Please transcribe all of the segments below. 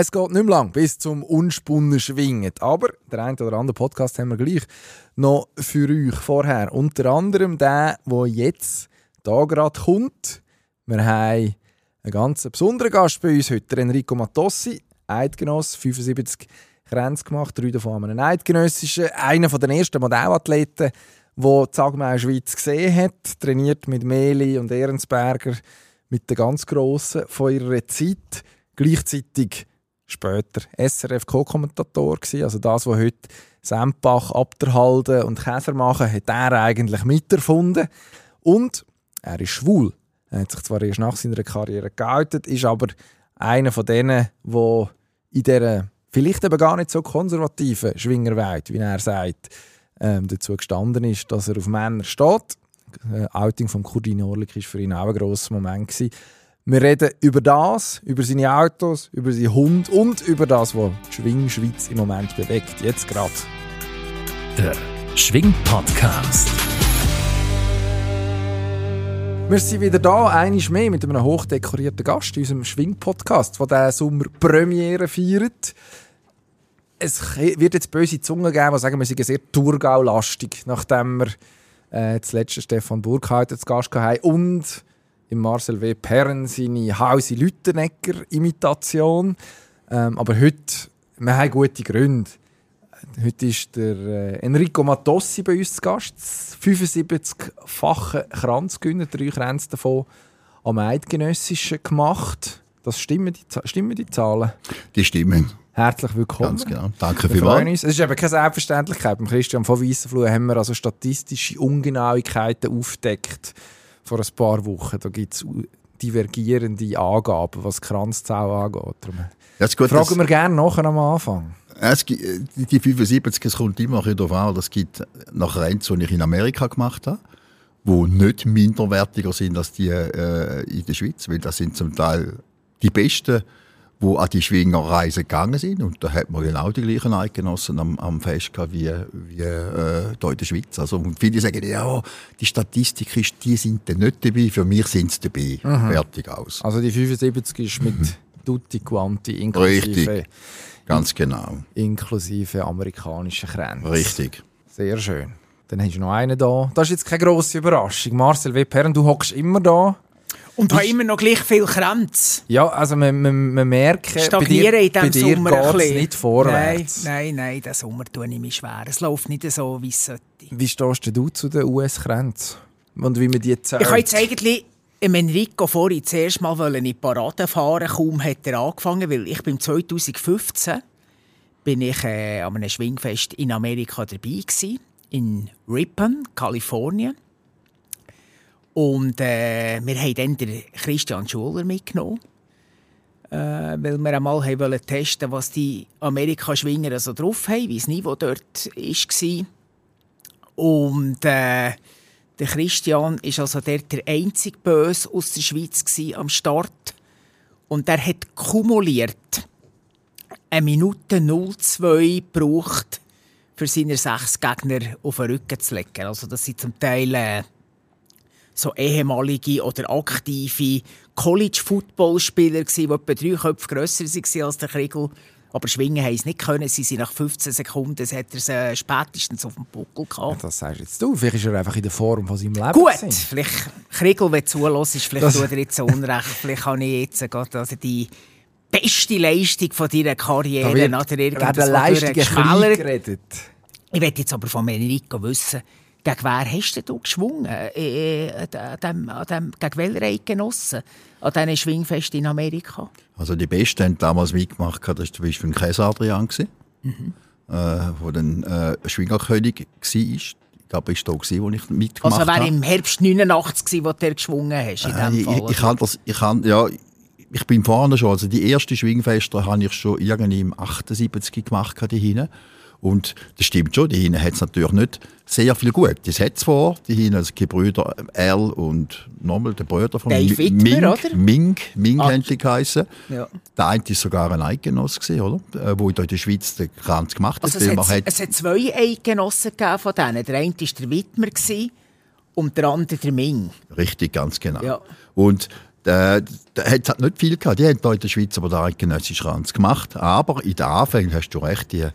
Es geht nicht mehr lang bis zum unspunnen Schwingen. Aber der eine oder andere Podcast haben wir gleich noch für euch vorher. Unter anderem der, der jetzt da gerade kommt. Wir haben einen ganz besonderen Gast bei uns heute, Enrico Matossi, Eidgenoss, 75 Grenz gemacht, drei davon einen eidgenössischen, einer der ersten Modellathleten, der die Sagmeier Schweiz gesehen hat, trainiert mit Meli und Ehrensberger, mit den ganz Grossen von ihrer Zeit, gleichzeitig später SRF Co-Kommentator also das, was heute Sempach, Abderhalden und Käser machen, hat er eigentlich miterfunden. Und er ist schwul. Er hat sich zwar erst nach seiner Karriere geoutet, ist aber einer von denen, der in dieser vielleicht eben gar nicht so konservativen Schwingerwelt, wie er sagt, ähm, dazu gestanden ist, dass er auf Männer steht. Äh, Outing von Kurdin Orlik war für ihn auch ein grosser Moment. Gewesen. Wir reden über das, über seine Autos, über seinen Hund und über das, was die Schwingschweiz im Moment bewegt. Jetzt gerade. Der Schwing-Podcast. Wir sind wieder da, einiges mehr mit einem hochdekorierten Gast in unserem Schwing-Podcast, der diesen Sommer Premiere feiert. Es wird jetzt böse Zungen geben, die sagen, wir sind sehr Thurgau-lastig, nachdem wir äh, zuletzt Stefan Burkhalter zu Gast hatten und im Marcel W. Perren seine Hausi Lüttenegger-Imitation. Ähm, aber heute, wir haben gute Gründe. Heute ist der äh, Enrico Matossi bei uns zu Gast. 75-fache Kranzgünner, drei Kränze davon am Eidgenössischen gemacht. Das stimmen die, stimmen die Zahlen? Die stimmen. Herzlich willkommen. Ganz genau. Danke vielmals. Es ist eben keine Selbstverständlichkeit. Beim Christian von Weissenfluh haben wir also statistische Ungenauigkeiten aufgedeckt vor ein paar Wochen. Da gibt es divergierende Angaben, was Kranzzahl angeht. Das gut, Fragen wir gerne nachher am Anfang. Es gibt, die 75, es kommt immer darauf an, es gibt nach Renz, die ich in Amerika gemacht habe, die nicht minderwertiger sind als die äh, in der Schweiz, weil das sind zum Teil die besten die an die Schwingerreise gegangen sind. Und da hat man genau die gleichen Eidgenossen am, am Fest gehabt wie, wie äh, hier in der Schweiz. Also, und viele sagen, ja, die Statistik ist, die sind dann nicht dabei, für mich sind sie dabei. Mhm. Fertig aus. Also die 75 ist mit mhm. Tutti Quanti inklusive... Richtig, ganz genau. Inklusive amerikanischen Grenzen. Richtig. Sehr schön. Dann hast du noch einen da. Das ist jetzt keine grosse Überraschung. Marcel W. Perren, du hockst immer da und habe immer noch gleich viel Kränze. Ja, also man, man, man merkt, Stagnieren bei dir, in diesem Sommer geht es nicht vorwärts. Nein, nein, nein, diesen Sommer tue ich mich schwer. Es läuft nicht so, wie es sollte. Wie stehst du zu den US-Kränzen? Und wie man die zählt? Ich habe jetzt eigentlich Enrico vorhin zuerst mal in die Parade fahren kaum hat er angefangen, weil ich bin 2015 bin ich äh, an einem Schwingfest in Amerika dabei gewesen, in Ripon, Kalifornien. Und äh, wir haben dann den Christian Schuler mitgenommen, äh, weil wir einmal haben wollen testen was die Amerika-Schwinger so drauf haben, wie das Niveau dort war. Und äh, der Christian war also der, der einzige Böse aus der Schweiz am Start. Und er hat kumuliert eine Minute 02 gebraucht, für seine sechs Gegner auf den Rücken zu legen. Also das sind zum Teil... Äh, so ehemalige oder aktive College-Football-Spieler, die etwa drei Köpfe grösser waren als der Kriegel. Aber schwingen haben es nicht können. Sie sind nach 15 Sekunden, hat er sie spätestens auf dem Buckel gehabt. Ja, das sagst jetzt du. Vielleicht ist er einfach in der Form von seinem Leben. Gut, gewesen. vielleicht Kriegel, wenn zulässt, vielleicht das... tut er jetzt so unrecht. vielleicht habe ich jetzt gerade also die beste Leistung von deiner Karriere oder irgendwas, Leistung geredet. Ich möchte jetzt aber von Enrico wissen, gegen wer hast du geschwungen? Äh, äh, an dem, an dem, gegen welche Eidgenossen? An diesen Schwingfesten in Amerika? Also die Besten haben damals mitgemacht, das war zum Beispiel Käse Adrian, mhm. äh, der dann äh, Schwingerkönig war. Ich glaube, ich war da, wo ich mitgemacht habe. Also wäre im Herbst 89, wo du geschwungen hast, in äh, Fall, ich, ich, kann das, ich kann, ja, ich bin vorne schon, also die ersten Schwingfeste habe ich schon irgendwie im 78 gemacht, die hinten. Und das stimmt schon, die hinten hat es natürlich nicht sehr viel gut. Das hat zwar, die hinten, also die Brüder Erl und nochmal der Brüder von Dave Ming, Ming, oder? Ming, Ming ah. haben die geheissen. Ja. Der eine war sogar ein Eidgenoss, oder? Äh, wo in der Schweiz den Kranz gemacht hat. Also es, hat, es hat zwei Eidgenossen von denen. Der eine war der Widmer und der andere der Ming. Richtig, ganz genau. Ja. Und da, da hat es halt nicht viel gehabt. Die haben hier in der Schweiz aber den eidgenössischen Ranz gemacht. Aber in den Anfängen hast du recht, die,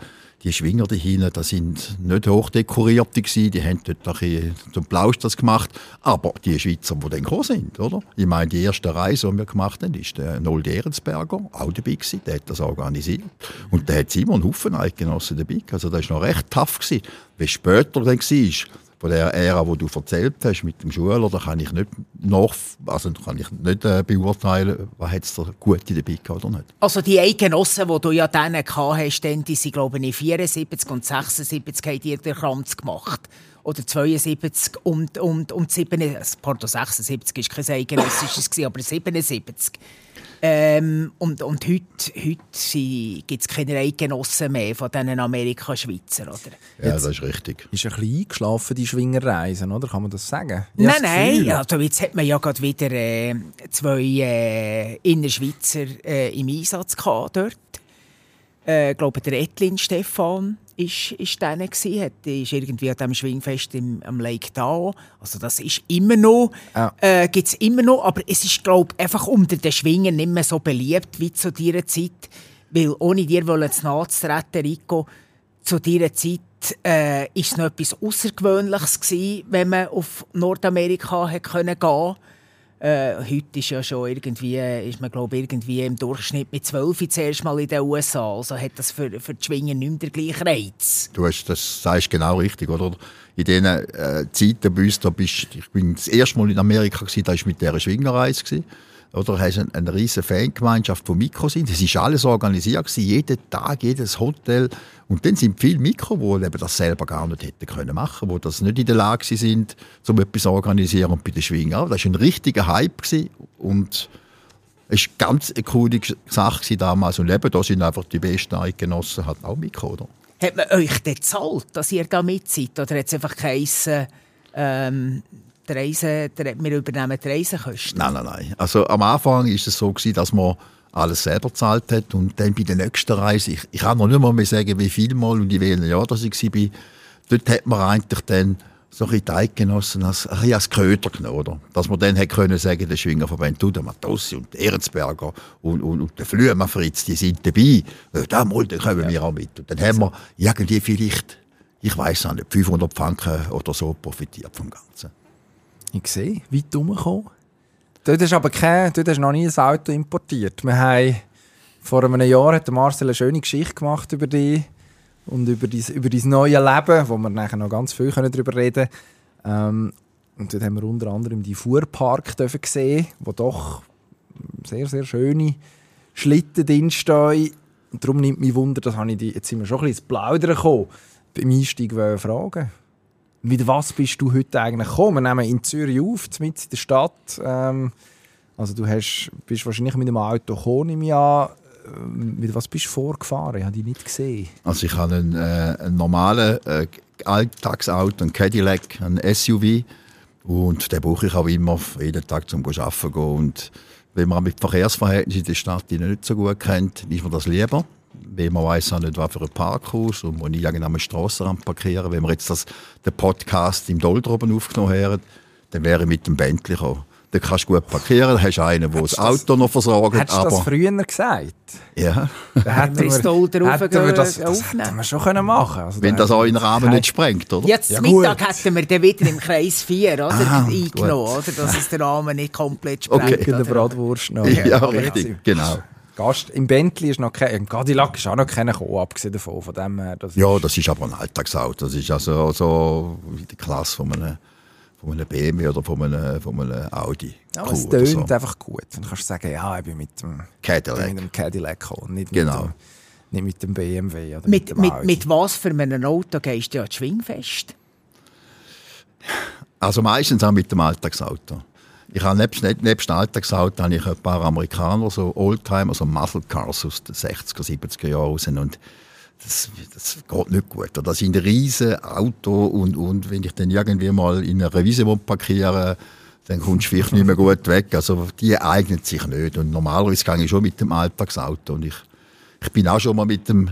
die Schwinger da hinten, das sind nicht hochdekorierte gewesen. Die haben dort ein zum Plausch das gemacht. Aber die Schweizer, die dann gekommen sind, oder? Ich meine, die erste Reise, die wir gemacht haben, ist der Nold Ehrensberger, auch dabei gewesen. Der hat das organisiert. Und der hat immer einen Haufen Eidgenossen dabei. Also das war noch recht tough gewesen. Wie später dann war, von der Ära, wo du erzählt hast mit dem Schüler, da kann ich nicht noch, also kann ich nicht äh, beurteilen, was hat es da gute dabei gehabt oder nicht. Also die Eigenossen, die du ja dann gehabt hast, dann, die sind glaube ich 74 und 76 haben die den Kranz gemacht. Oder 72 und, und, und 77, pardon, 76 war kein Eigenossisches, aber 77. Ähm, und, und heute, heute gibt es keine Eidgenossen mehr von diesen Amerika-Schweizer, oder? Ja, das ist richtig. Ist ein bisschen eingeschlafen, die Schwingerreisen, oder? Kann man das sagen? Ich nein, nein. Also jetzt hat man ja gerade wieder äh, zwei äh, Innerschweizer äh, im Einsatz gehabt dort. Äh, ich glaube, der Etlin Stefan ist, ist der gsi, hat, ist irgendwie an diesem Schwingfest im, am Lake Tao. Also das ist immer noch, Ja. äh, gibt's immer noch, aber es ist glaube einfach unter den Schwingen nicht mehr so beliebt wie zu dieser Zeit, weil ohne dir wollen zu nahe zu treten, Rico, zu dieser Zeit äh, ist es noch etwas Außergewöhnliches gewesen, wenn man auf Nordamerika hätte können gehen. Äh, heute ist ja schon irgendwie, ist man glaube irgendwie im Durchschnitt mit 12 zuerst mal in den USA. Also hat das für, für die Schwingen nicht mehr den gleichen Reiz. Du hast, das sagst genau richtig, oder? In diesen äh, Zeiten bei uns, da bist, ich bin das erste Mal in Amerika gewesen, da war mit dieser Schwingerreise gewesen. Oder hast eine, eine riesige Fangemeinschaft von Mikro sind. Das ist alles organisiert gewesen, jeden Tag, jedes Hotel. Und dann sind viele Mikro, die eben das selber gar nicht hätten können machen, wo das nicht in der Lage sind, um etwas zu organisieren. Und bei den Schwingern, auch. das war ein richtiger Hype gewesen. und es war ganz eine coole Sache damals. Und eben, da sind einfach die besten Eidgenossen halt auch Mikro, oder? Hat man euch denn gezahlt, dass ihr da mit seid? Oder hat es einfach geheissen, ähm, die Reise, der, wir übernehmen die Reisekosten? Nein, nein, nein. Also am Anfang ist es so gewesen, dass man alles selber gezahlt hat und dann bei der nächsten Reise, ich, ich kann noch nicht mal mehr sagen, wie viel Mal und in welchem Jahr dass ich war, dort hat man eigentlich dann so ein die Eidgenossen als, ein als Köder genommen, oder? Dass man dann hätte können sagen, der Schwingerverband, du, der Matossi und der Ehrensberger und, und, und der Flüemer Fritz, die sind dabei. Ja, da mal, dann kommen wir auch mit. Und dann haben wir irgendwie vielleicht, ich weiß nicht, 500 Franken oder so profitiert vom Ganzen. Ich sehe, weit rumgekommen. Dort hast du aber kein, dort hast noch nie ein Auto importiert. Wir haben, vor einem Jahr hat Marcel eine schöne Geschichte gemacht über dich und über dein, über dein neue Leben, wo wir nachher noch ganz viel darüber reden können. Ähm, und dort haben wir unter anderem die Fuhrpark dürfen sehen, wo doch sehr, sehr schöne Schlitten drinstehen. Darum nimmt mich Wunder, das habe ich die, jetzt sind wir schon ein bisschen ins Plaudern gekommen. Beim Einstieg wollte ich fragen. Mit was bist du heute eigentlich gekommen? Wir nehmen in Zürich auf, mit in der Stadt. Ähm, also du hast, bist wahrscheinlich mit einem Auto gekommen im Jahr. Ähm, Mit was bist du vorgefahren? Ich habe dich nicht gesehen. Also ich habe einen, äh, einen normalen äh, Alltagsauto, einen Cadillac, einen SUV und den brauche ich auch immer jeden Tag zum Arbeiten gehen. Und wenn man mit Verkehrsverhältnissen in der Stadt nicht so gut kennt, ist mir das lieber. Weil man weiß auch nicht, was für ein Parkhaus und man nicht irgendeinem Strassenrand parkieren. Wenn wir jetzt das, den Podcast im Doldroben aufgenommen hätten, dann wäre ich mit dem Bentley gekommen. Dann kannst du gut parkieren, dann hast du einen, der das Auto noch versorgt. Hättest du das aber, früher gesagt? ja, Dann hätten wir hätten wir das, das hätten wir schon können machen also wenn da das auch in den Rahmen nicht sprengt, oder? Jetzt Ja, Mittag gut. hätten wir dann wieder im Kreis 4 oder, Ah, eingenommen, gut. oder, dass es den Rahmen nicht komplett Okay. sprengt. in der oder? Bratwurst noch. Ja, Aber richtig, genau. Gast, Im Bentley ist noch kein, im Cadillac ist auch noch keiner gekommen, abgesehen davon. Von dem her, das Ja, das ist aber ein Alltagsauto. Das ist also so in der Klasse von einem, von einem BMW oder von einem, von einem Audi. ja, es tönt so. einfach gut. Dann kannst du sagen, ja, ich bin mit dem Cadillac. mit dem Cadillac gekommen, nicht, Genau. mit, dem, nicht mit dem BMW oder mit, Mit, dem mit, Audi. mit was für einem Auto gehst du ja Schwingfest? Also meistens auch mit dem Alltagsauto. Ich habe nebst, neb- nebst Alltagsauto habe ich ein paar Amerikaner, so Oldtimer, so Muscle Cars aus den 60er, 70er Jahren raus. Und das, das geht nicht gut. Das sind riesen Auto und, und wenn ich dann irgendwie mal in einer Revision will parkieren dann kommst du vielleicht nicht mehr gut weg. Also die eignen sich nicht. Und normalerweise gehe ich schon mit dem Alltagsauto. Und ich, ich bin auch schon mal mit dem,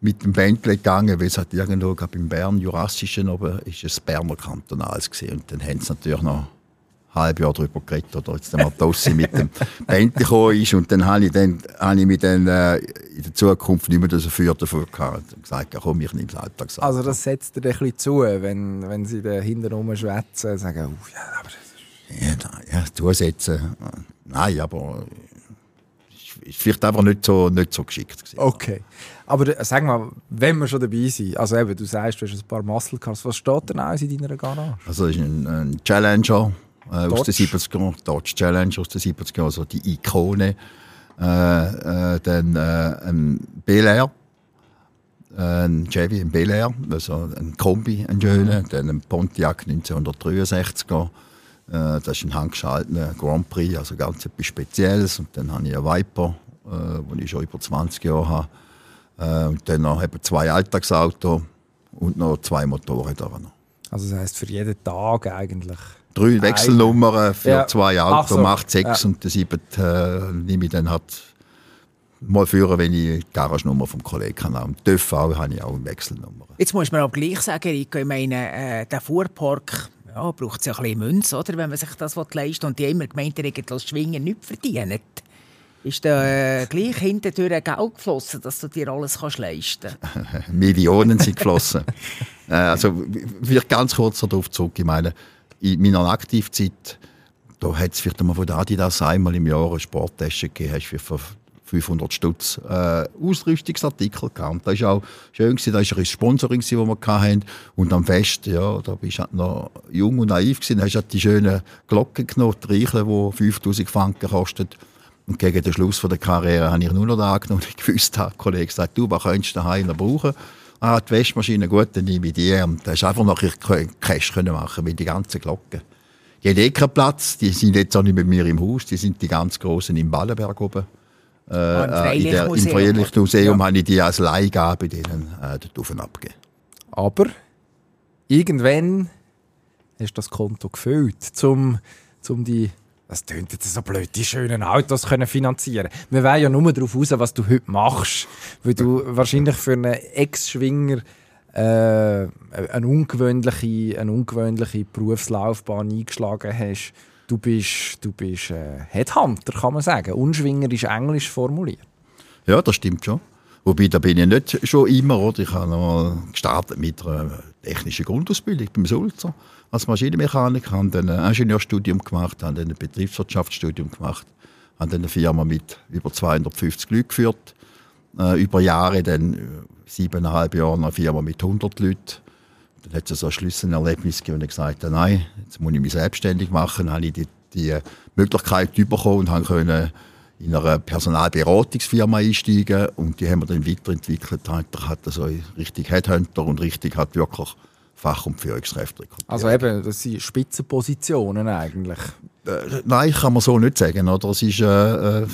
mit dem Bentley gegangen, weil es hat irgendwo, glaub, im Bern, Jurassischen oben, ist es Berner Kantonals gesehen. Und dann haben sie natürlich noch halbes Jahr darüber geredet, oder jetzt der Matossi mit dem Bentley gekommen ist. Und dann habe ich, dann, habe ich mich dann äh, in der Zukunft nicht mehr so für dafür gehabt und gesagt, ja, komm, ich nehme das Alltagsauto. Also das setzt dir ein bisschen zu, wenn, wenn sie da hinten rumschwätzen, sagen, oh, ja, aber Ja, ja, zusetzen. Nein, aber ist vielleicht einfach nicht so, nicht so geschickt. Gewesen. Okay. Aber äh, sag mal, wenn wir schon dabei sind, also eben, du sagst, du hast ein paar Muscle Cars, was steht denn alles in deiner Garage? Also das ist ein, ein Challenger äh, aus den 70ern, Dodge Challenger aus den 70ern, also die Ikone. Äh, äh, dann äh, ein Bel Air, ein Chevy, ein Bel Air, also ein Kombi, ein schöner, dann ein Pontiac 1963er. Äh, das ist ein handgeschalteter Grand Prix, also ganz etwas Spezielles. Und dann habe ich einen Viper, äh, den ich schon über 20 Jahre habe. Äh, und dann noch eben zwei Alltagsautos und noch zwei Motorräder. Noch. Also das heisst für jeden Tag eigentlich. Drei Wechselnummern für Ja. zwei Autos so. macht sechs Ja. und der siebte äh, nehme ich dann halt mal führen, wenn ich die Garagenummer vom Kollegen habe. Und TÜV auch, habe ich auch eine Wechselnummer. Jetzt muss man aber gleich sagen, Rico, ich meine, äh, der Fuhrpark ja, braucht ja ein bisschen Münze, oder, wenn man sich das leisten will. Und die haben immer gemeint, das Schwingen nicht verdient. Ist da äh, gleich hintendurch Geld geflossen, dass du dir alles kannst leisten kannst? Millionen sind geflossen. äh, also vielleicht ganz kurz darauf zurück. Ich meine, in meiner Aktivzeit, da hat es vielleicht einmal von Adidas einmal im Jahr eine Sporttasche gegeben, hast du für 500 Stutz äh, Ausrüstungsartikel gehabt. Das war auch schön, gewesen. das war ein Sponsoring, das wir hatten. Und am Fest, ja, da bist du halt noch jung und naiv gewesen. Da hast halt die schönen Glocken genommen, die Reicheln, die 5000 Franken kosten. Und gegen den Schluss der Karriere habe ich nur noch angenommen und ich gewusst der Kollege gesagt, du, was könntest du daheim noch brauchen? Ah, die Waschmaschine, gut, dann nehme ich die. Und da hast du einfach noch Cash können machen mit den ganzen Glocken. Die haben eh keinen Platz, die sind jetzt auch nicht mit mir im Haus, die sind die ganz großen im Ballenberg oben. Äh, Ah, im äh, in der, Im Freilichtmuseum. Freilichtmuseum habe ich die als Leihgabe denen äh, dort oben abgegeben. Aber irgendwann hast du das Konto gefüllt, um, um die, das tönt jetzt so blöd, die schönen Autos können finanzieren. Wir wollen ja nur darauf raus, was du heute machst, weil du wahrscheinlich für einen Ex-Schwinger äh, eine, ungewöhnliche, eine ungewöhnliche Berufslaufbahn eingeschlagen hast. Du bist, du bist äh, Headhunter, kann man sagen. Unschwinger ist englisch formuliert. Ja, das stimmt schon. Wobei, da bin ich nicht schon immer, oder? Ich habe mal gestartet mit einer technischen Grundausbildung beim Sulzer als Maschinenmechaniker, habe dann ein Ingenieurstudium gemacht, habe dann ein Betriebswirtschaftsstudium gemacht, habe dann eine Firma mit über 250 Leuten geführt, äh, über Jahre, dann äh, siebeneinhalb Jahre eine Firma mit 100 Leuten. Dann hat es so ein Schlüsselerlebnis gegeben und gesagt, nein, jetzt muss ich mich selbstständig machen. Dann habe ich die, die Möglichkeit bekommen und habe können in einer Personalberatungsfirma einsteigen und die haben wir dann weiterentwickelt. Hat, hat also richtig Headhunter und richtig hat wirklich Fach- und Führungskräfte rekrutiert. Also eben, das sind Spitzenpositionen eigentlich. Äh, nein, kann man so nicht sagen. Oder? Es ist, äh, äh,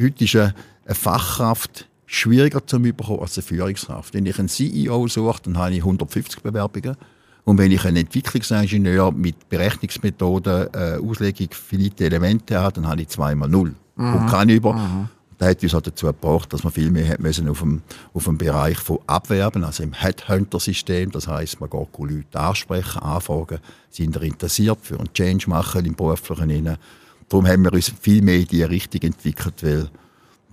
heute ist eine, Fachkraft schwieriger zu bekommen als eine Führungskraft. Wenn ich einen CEO suche, dann habe ich 150 Bewerbungen. Und wenn ich einen Entwicklungsingenieur mit Berechnungsmethoden, äh, Auslegung finite Elemente habe, dann habe ich zweimal null. Und kann über. Das hat uns halt dazu gebracht, dass wir viel mehr hat müssen auf dem, auf dem Bereich von Abwerben, also im Headhunter-System. Das heißt, man geht Leute ansprechen, anfragen, sind sie interessiert für einen Change machen im beruflichen Innen. Darum haben wir uns viel mehr in diese Richtung entwickelt, weil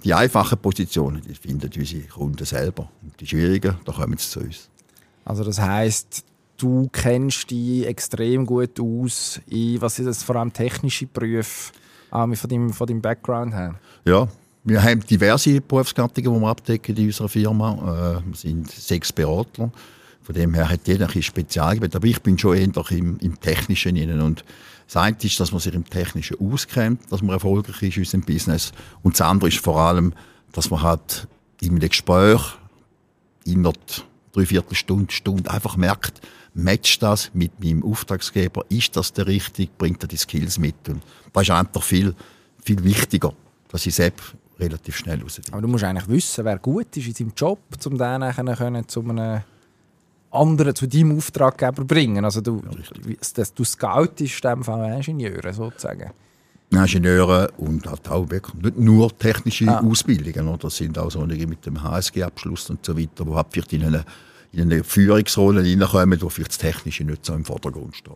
die einfachen Positionen, die finden unsere Kunden selber. Und die schwierigen, da kommen sie zu uns. Also das heißt, du kennst dich extrem gut aus in, was ist das, vor allem technische Berufe, auch von deinem, von deinem Background her. Ja, wir haben diverse Berufsgattungen, die wir abdecken in unserer Firma. Äh, wir sind sechs Berater. Von dem her hat jeder ein Spezialgebiet. Aber ich bin schon eher im, im Technischen innen. Und das eine ist, dass man sich im Technischen auskennt, dass man erfolgreich ist in unserem Business. Und das andere ist vor allem, dass man halt einem Gespräch in einer Dreiviertelstunde, Stunde einfach merkt, matcht das mit meinem Auftragsgeber? Ist das der richtige? Bringt er die Skills mit? Und das ist einfach viel, viel wichtiger, dass ich selbst relativ schnell rausfinde. Aber du musst eigentlich wissen, wer gut ist in seinem Job, um den nachher können, zu einem anderen, zu deinem Auftraggeber bringen. Also du, dass du scoutest in dem Fall Ingenieure sozusagen. Ingenieure und halt auch wirklich nicht nur technische Ah. Ausbildungen. Oder? Das sind auch solche mit dem HSG-Abschluss und so weiter, die halt vielleicht in einer, in eine Führungsrolle hineinkommen, wo vielleicht das Technische nicht so im Vordergrund steht.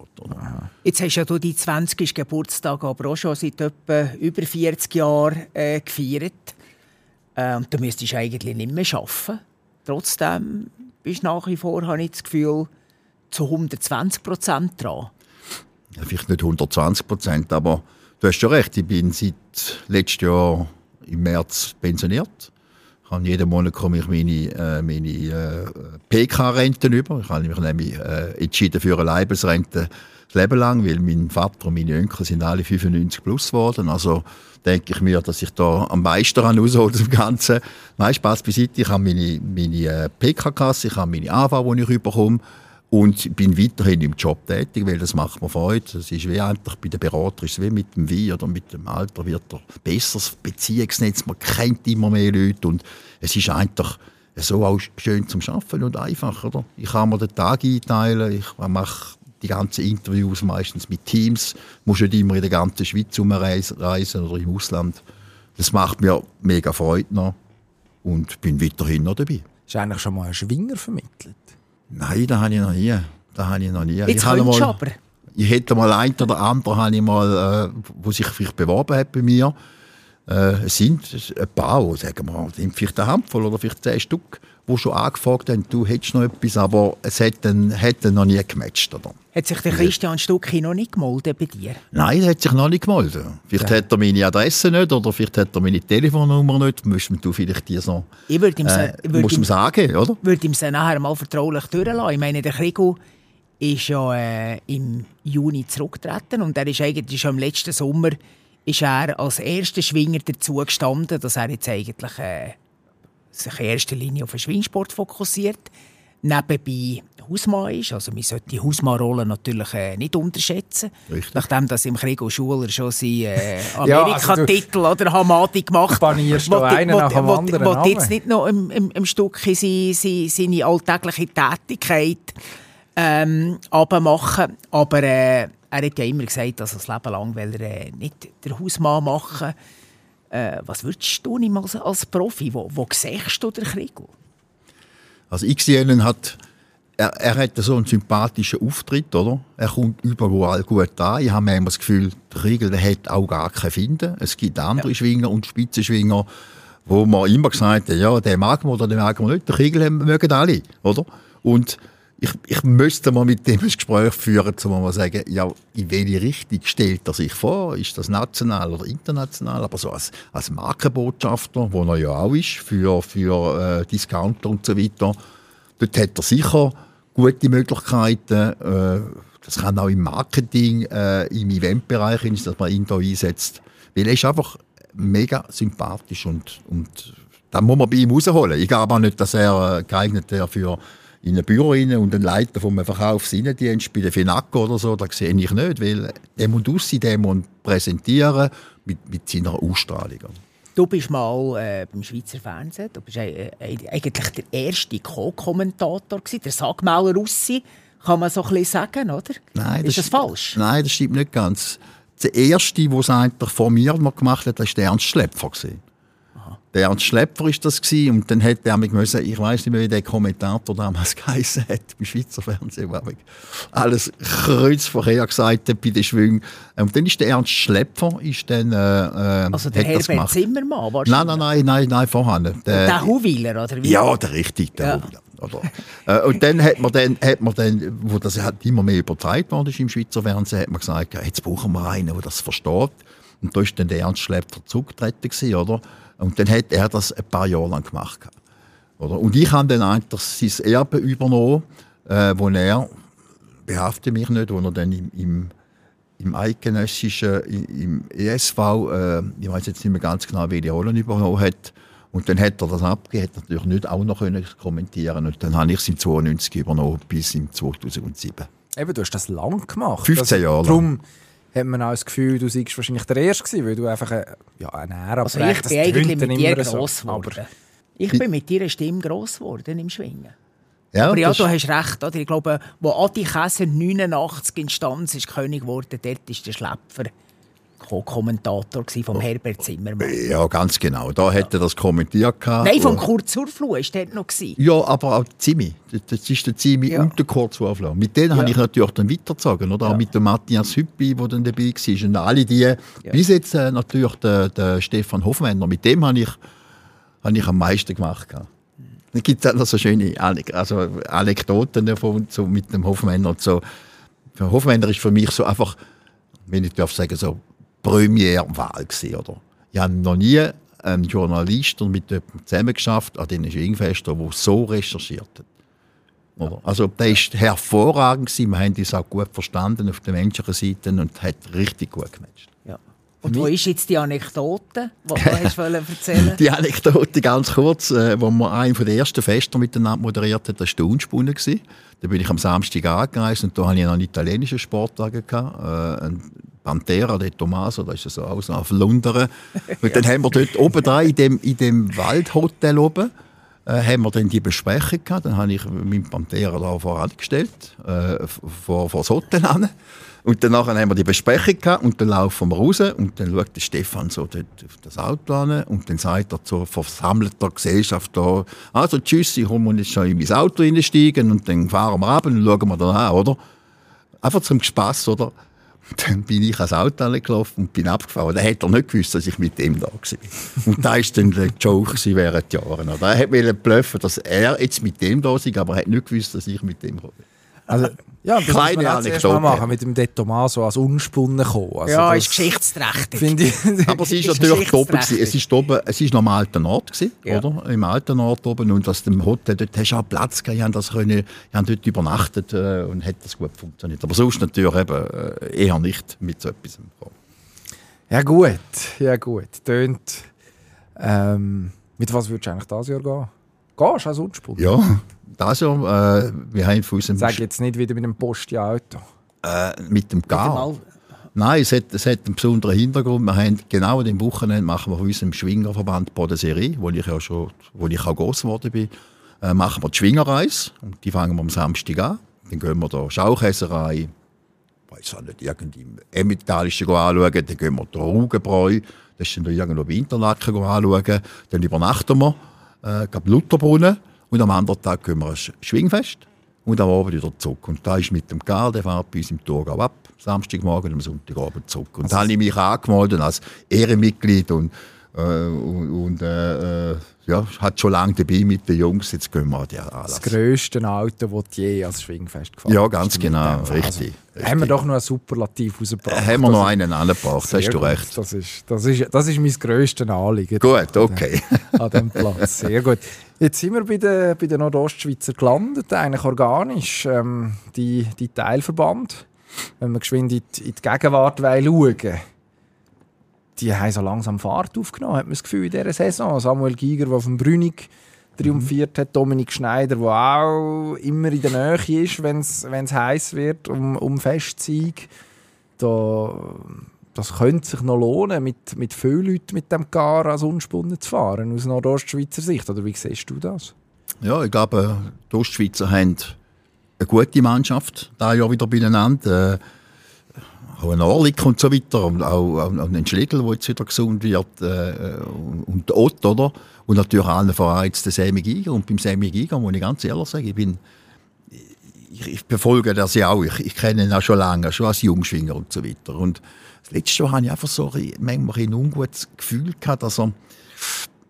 Jetzt hast ja du deinen 20. Geburtstag aber auch schon seit etwa über 40 Jahren äh, gefeiert. Äh, und du müsstest eigentlich nicht mehr arbeiten. Trotzdem bist du nach wie vor, habe ich das Gefühl, zu 120 Prozent dran. Ja, vielleicht nicht 120 Prozent, aber du hast schon recht. Ich bin seit letztem Jahr im März pensioniert. Habe jeden Monat komme ich meine, äh, meine äh, PK-Renten über. Ich habe mich nämlich äh, entschieden für eine Leibesrente das Leben lang, weil mein Vater und meine Onkel sind alle 95 plus geworden. Also denke ich mir, dass ich da am meisten raushole aus dem Ganzen. Nein, Spaß beiseite. Ich habe meine, meine äh, PK-Kasse, ich habe meine AV, die ich bekomme und bin weiterhin im Job tätig, weil das macht mir Freude. Es ist wie eigentlich bei den Beratern, ist wie mit dem Wein oder mit dem Alter wird er besseres Beziehungsnetz, man kennt immer mehr Leute und es ist einfach so auch schön zum Schaffen und einfach, oder? Ich kann mir den Tag einteilen, ich mache die ganzen Interviews meistens mit Teams, muss nicht immer in der ganzen Schweiz umreisen oder im Ausland. Das macht mir mega Freude noch und bin weiterhin noch dabei. Ist eigentlich schon mal ein Schwinger vermittelt? Nein, das habe ich noch nie. Das habe ich noch nie. Jetzt ich habe könntest mal, aber. ich hätte mal einen oder anderen, habe ich mal, äh, wo sich vielleicht beworben hat bei mir. Äh, es sind ein paar, sagen wir, sind vielleicht eine Handvoll oder vielleicht zehn Stück, die schon angefragt haben, du hättest noch etwas, aber es hat dann noch nie gematcht. Oder? Hat sich der Christian Stucki noch nicht gemeldet bei dir? Nein, er hat sich noch nicht gemeldet. Vielleicht hat er meine Adresse nicht oder vielleicht hat er meine Telefonnummer nicht. Müsst du vielleicht die so, Ich würde ihm, äh, musst ihm, ihm sagen, oder? würde ihm sie nachher mal vertraulich durchlassen. Ich meine, der Krigo ist ja äh, im Juni zurückgetreten und er ist eigentlich schon im letzten Sommer ist er als erster Schwinger dazu gestanden, dass er jetzt eigentlich äh, sich in erster Linie auf den Schwingsport fokussiert, nebenbei Hausmann ist. Also man sollte die Hausmann-Rolle natürlich äh, nicht unterschätzen. Richtig. Nachdem dass im Krigo Schuler schon seinen äh, Ja, also Amerika-Titel oder Hamadi gemacht da Wollte- jetzt nicht noch im, im, im Stückchen seine, seine, seine alltägliche Tätigkeit ähm, machen. Aber äh, er hat ja immer gesagt, dass er das Leben lang will er, äh, nicht der Hausmann machen. Äh, was würdest du ihm als, als Profi? Wo, wo siehst du den Kriegel? Also ich sehe ihn hat, er, er hat so einen sympathischen Auftritt, oder? Er kommt überall gut an. Ich habe manchmal das Gefühl, der Riegel der hat auch gar keinen Finden. Es gibt andere Schwinger und Spitzenschwinger, wo man immer gesagt hat, ja, den mag man oder den mag man nicht. Der Riegel mögen alle, oder? Und ich, ich müsste mal mit dem ein Gespräch führen, um mal sagen, ja, in welche Richtung stellt er sich vor? Ist das national oder international? Aber so als, als Markenbotschafter, wo er ja auch ist, für, für äh, Discounter und so weiter, dort hat er sicher gute Möglichkeiten. Äh, das kann auch im Marketing, äh, im Eventbereich, dass man ihn da einsetzt. Weil er ist einfach mega sympathisch und, und da muss man bei ihm rausholen. Ich glaube auch nicht, dass er äh, geeignet wäre für in ein Büro rein und einen Leiter vom Verkaufsinnendienst bei der FINAC oder so, das sehe ich nicht, weil der muss aussehen, der muss präsentieren mit, mit seiner Ausstrahlung. Du bist mal äh, beim Schweizer Fernsehen, du bist äh, äh, eigentlich der erste Co-Kommentator der Sagmauer Russi, kann man so ein bisschen sagen, oder? Nein, ist das st- falsch? Nein, das stimmt nicht ganz. Der erste, der es eigentlich vor mir gemacht hat, das war der Ernst Schlepfer. gewesen. Der Ernst Schlepfer war das gewesen, und dann hätte er mich müssen, ich weiß nicht mehr, wie der Kommentator damals geheißen hat, beim Schweizer Fernsehen, wo er alles kreuz vorher gesagt hat bei den Schwüngen. Und dann ist der Ernst Schlepfer, ist dann, äh, äh, Also der Herbert gemacht. Zimmermann wahrscheinlich. Nein, nein, nein, nein, nein, vorher. Der- Der Huwiler, oder wie? ja, der richtig, der Ja. Oder? Äh, und dann hat man dann, hat man dann, wo das halt immer mehr übertragen worden ist im Schweizer Fernsehen, hat man gesagt, jetzt brauchen wir einen, der das versteht. Und da ist dann der Ernst Schlepfer zurückgetreten gewesen, oder? Und dann hat er das ein paar Jahre lang gemacht. Oder? Und ich habe dann eigentlich sein Erbe übernommen, äh, wo er, behafte mich nicht, wo er dann im, im, im eidgenössischen, im ESV, äh, ich weiß jetzt nicht mehr ganz genau, welche Rolle übernommen hat. Und dann hat er das abgegeben, hat natürlich nicht auch noch können kommentieren Und dann habe ich es im 92 übernommen, bis im 2007. Eben, du hast das lang gemacht. 15 Jahre lang. Darum hat man auch das Gefühl, du seist wahrscheinlich der Erste gewesen, weil du einfach eine, ja, eine Ära Also ich bin eigentlich dann mit dir so. gross Aber geworden. Ich bin mit deiner Stimme gross geworden im Schwingen. Ja, Aber ja, du hast recht. Oder? Ich glaube, wo Adi Käser 89 in Stanz ist König geworden, dort ist der Schläpfer Co-Kommentator vom Herbert Zimmermann. Ja, ganz genau. Da hätte er das kommentiert. Gehabt. Nein, vom Kurt Surflu war dort noch. Gewesen. Ja, aber auch Zimi. Das ist der Zimi Ja. und der Kurt Zuflau. Mit denen habe ich natürlich dann weitergezogen. Oder? Auch mit dem Matthias Hüppi, der dann dabei war. Und alle die, bis jetzt äh, natürlich der, der Stefan Hofmänner. Mit dem habe ich, habe ich am meisten gemacht. gehabt. Es gibt auch noch so schöne also Anekdoten davon, so mit dem Hofmänner. Und so. Hofmänner ist für mich so einfach, wenn ich darf sagen, so Premierwahl gewesen, oder? Ich habe noch nie einen Journalisten mit jemandem zusammengeschafft an diesen Schwingfesten, der so recherchiert hat. Oder? Also der ist hervorragend gewesen. Wir haben uns auch gut verstanden auf der menschlichen Seite und hat richtig gut gematcht. Ja. Und wo ist jetzt die Anekdote, die du erzählen Die Anekdote ganz kurz, äh, wo wir einen der ersten Feste miteinander moderiert hat, das war der Unspunnen. Da bin ich am Samstag angereist und da hatte ich einen italienischen Sportwagen. Gehabt, äh, Pantera de Tomaso, das ist so aus auf Lunderen. Und dann haben wir dort oben dran, in dem, in dem Waldhotel oben, äh, haben wir dann die Besprechung gehabt. Dann habe ich meinen Pantera da vorangestellt, äh, vor, vor das Hotel an. Und danach haben wir die Besprechung gehabt und dann laufen wir raus und dann schaut der Stefan so dort auf das Auto an und dann sagt er zur versammelten Gesellschaft da, also tschüss, ich muss jetzt schon in mein Auto einsteigen und dann fahren wir ab und dann schauen wir dann an, oder? Einfach zum Spass, oder? Dann bin ich ans Auto gelaufen und bin abgefahren. Dann hat er nicht gewusst, dass ich mit dem da war. Und da war dann der Joke während Jahren. Er wollte bluffen, dass er jetzt mit dem da ist, aber er hat nicht gewusst, dass ich mit dem komme. Also, ja, das Kleine muss man auch zuerst mal Anekdote. machen, mit dem De Tomaso als Unspunnen kommen. Also Ja, das ist geschichtsträchtig. Ich, Aber sie ist Ist natürlich oben. Es ist oben, es ist noch am alten Ort gewesen, Ja. oder? Im alten Ort oben und aus dem Hotel dort hast du auch Platz gehabt. Haben das können, haben dort übernachtet äh, und hat das gut funktioniert. Aber sonst natürlich eben äh, eher nicht mit so etwas. gekommen. ja gut, ja gut. Tönt. Ähm, mit was würdest du eigentlich dieses Jahr gehen? Gehst du als Unspunnen? Ja, das ja. Äh, wir haben von unserem Sag jetzt nicht wieder mit dem Posti-Auto. äh, mit dem Gar. Mal- Nein, es hat, es hat einen besonderen Hintergrund. Wir haben genau an dem Wochenende machen wir von unserem Schwingerverband Bodenserie, wo ich ja schon, wo ich auch groß geworden bin, äh, machen wir die Schwingerreise. Und die fangen wir am Samstag an. Dann gehen wir da Schaukäserei, weiß auch nicht, irgendwie Emmentalische anschauen. Dann gehen wir da Rugenbräu, das ist dann da irgendwo bei Interlaken anschauen. Dann übernachten wir, äh, gehen Lutherbrunnen. Und am anderen Tag gehen wir ein Sch- Schwingfest. Und am Abend wieder zurück. Und da ist mit dem Karl, der fährt bei uns im Thurgau ab, Samstagmorgen und am Sonntagabend zurück. Und da habe ich mich angemeldet als Ehrenmitglied und, äh, und, und äh, äh, ja, hat schon lange dabei mit den Jungs. Jetzt gehen wir an die Das Anlass. grösste Auto, das du je als Schwingfest gefahren Ja, ganz genau, Also, richtig. Haben wir doch noch einen Superlativ rausgebracht. Haben wir Das noch einen angebracht, hast du gut. recht. Das ist, das, ist, das ist mein grösstes Anliegen. Gut, okay. An diesem Platz. Sehr gut. Jetzt sind wir bei den, bei den Nordostschweizer gelandet, eigentlich organisch. Ähm, die, die Teilverband, wenn wir geschwind in die, in die Gegenwart wollen schauen die haben so langsam Fahrt aufgenommen, hat man das Gefühl, in dieser Saison. Samuel Giger, der dem Brünig triumphiert hat, Dominik Schneider, der auch immer in der Nähe ist, wenn es heiß wird, um, um Festsieg. Da, das könnte sich noch lohnen, mit, mit vielen Leuten mit dem Gar als Unspunnen zu fahren, aus Nordostschweizer Sicht. Oder wie siehst du das? Ja, ich glaube, die Ostschweizer haben eine gute Mannschaft da Jahr wieder beieinander. Äh, auch ein Orlik und so weiter. Und auch, auch ein Schlegel, der jetzt wieder gesund wird. Äh, und der Ott, oder? Und natürlich allen voran jetzt der Sammy Giger. Und beim Sammy Giger muss ich ganz ehrlich sagen, ich bin ich, ich befolge das ja auch. Ich, ich kenne ihn auch schon lange, schon als Jungschwinger und so weiter. Und das letzte Jahr hatte ich einfach so ein, manchmal ein ungutes Gefühl gehabt, dass er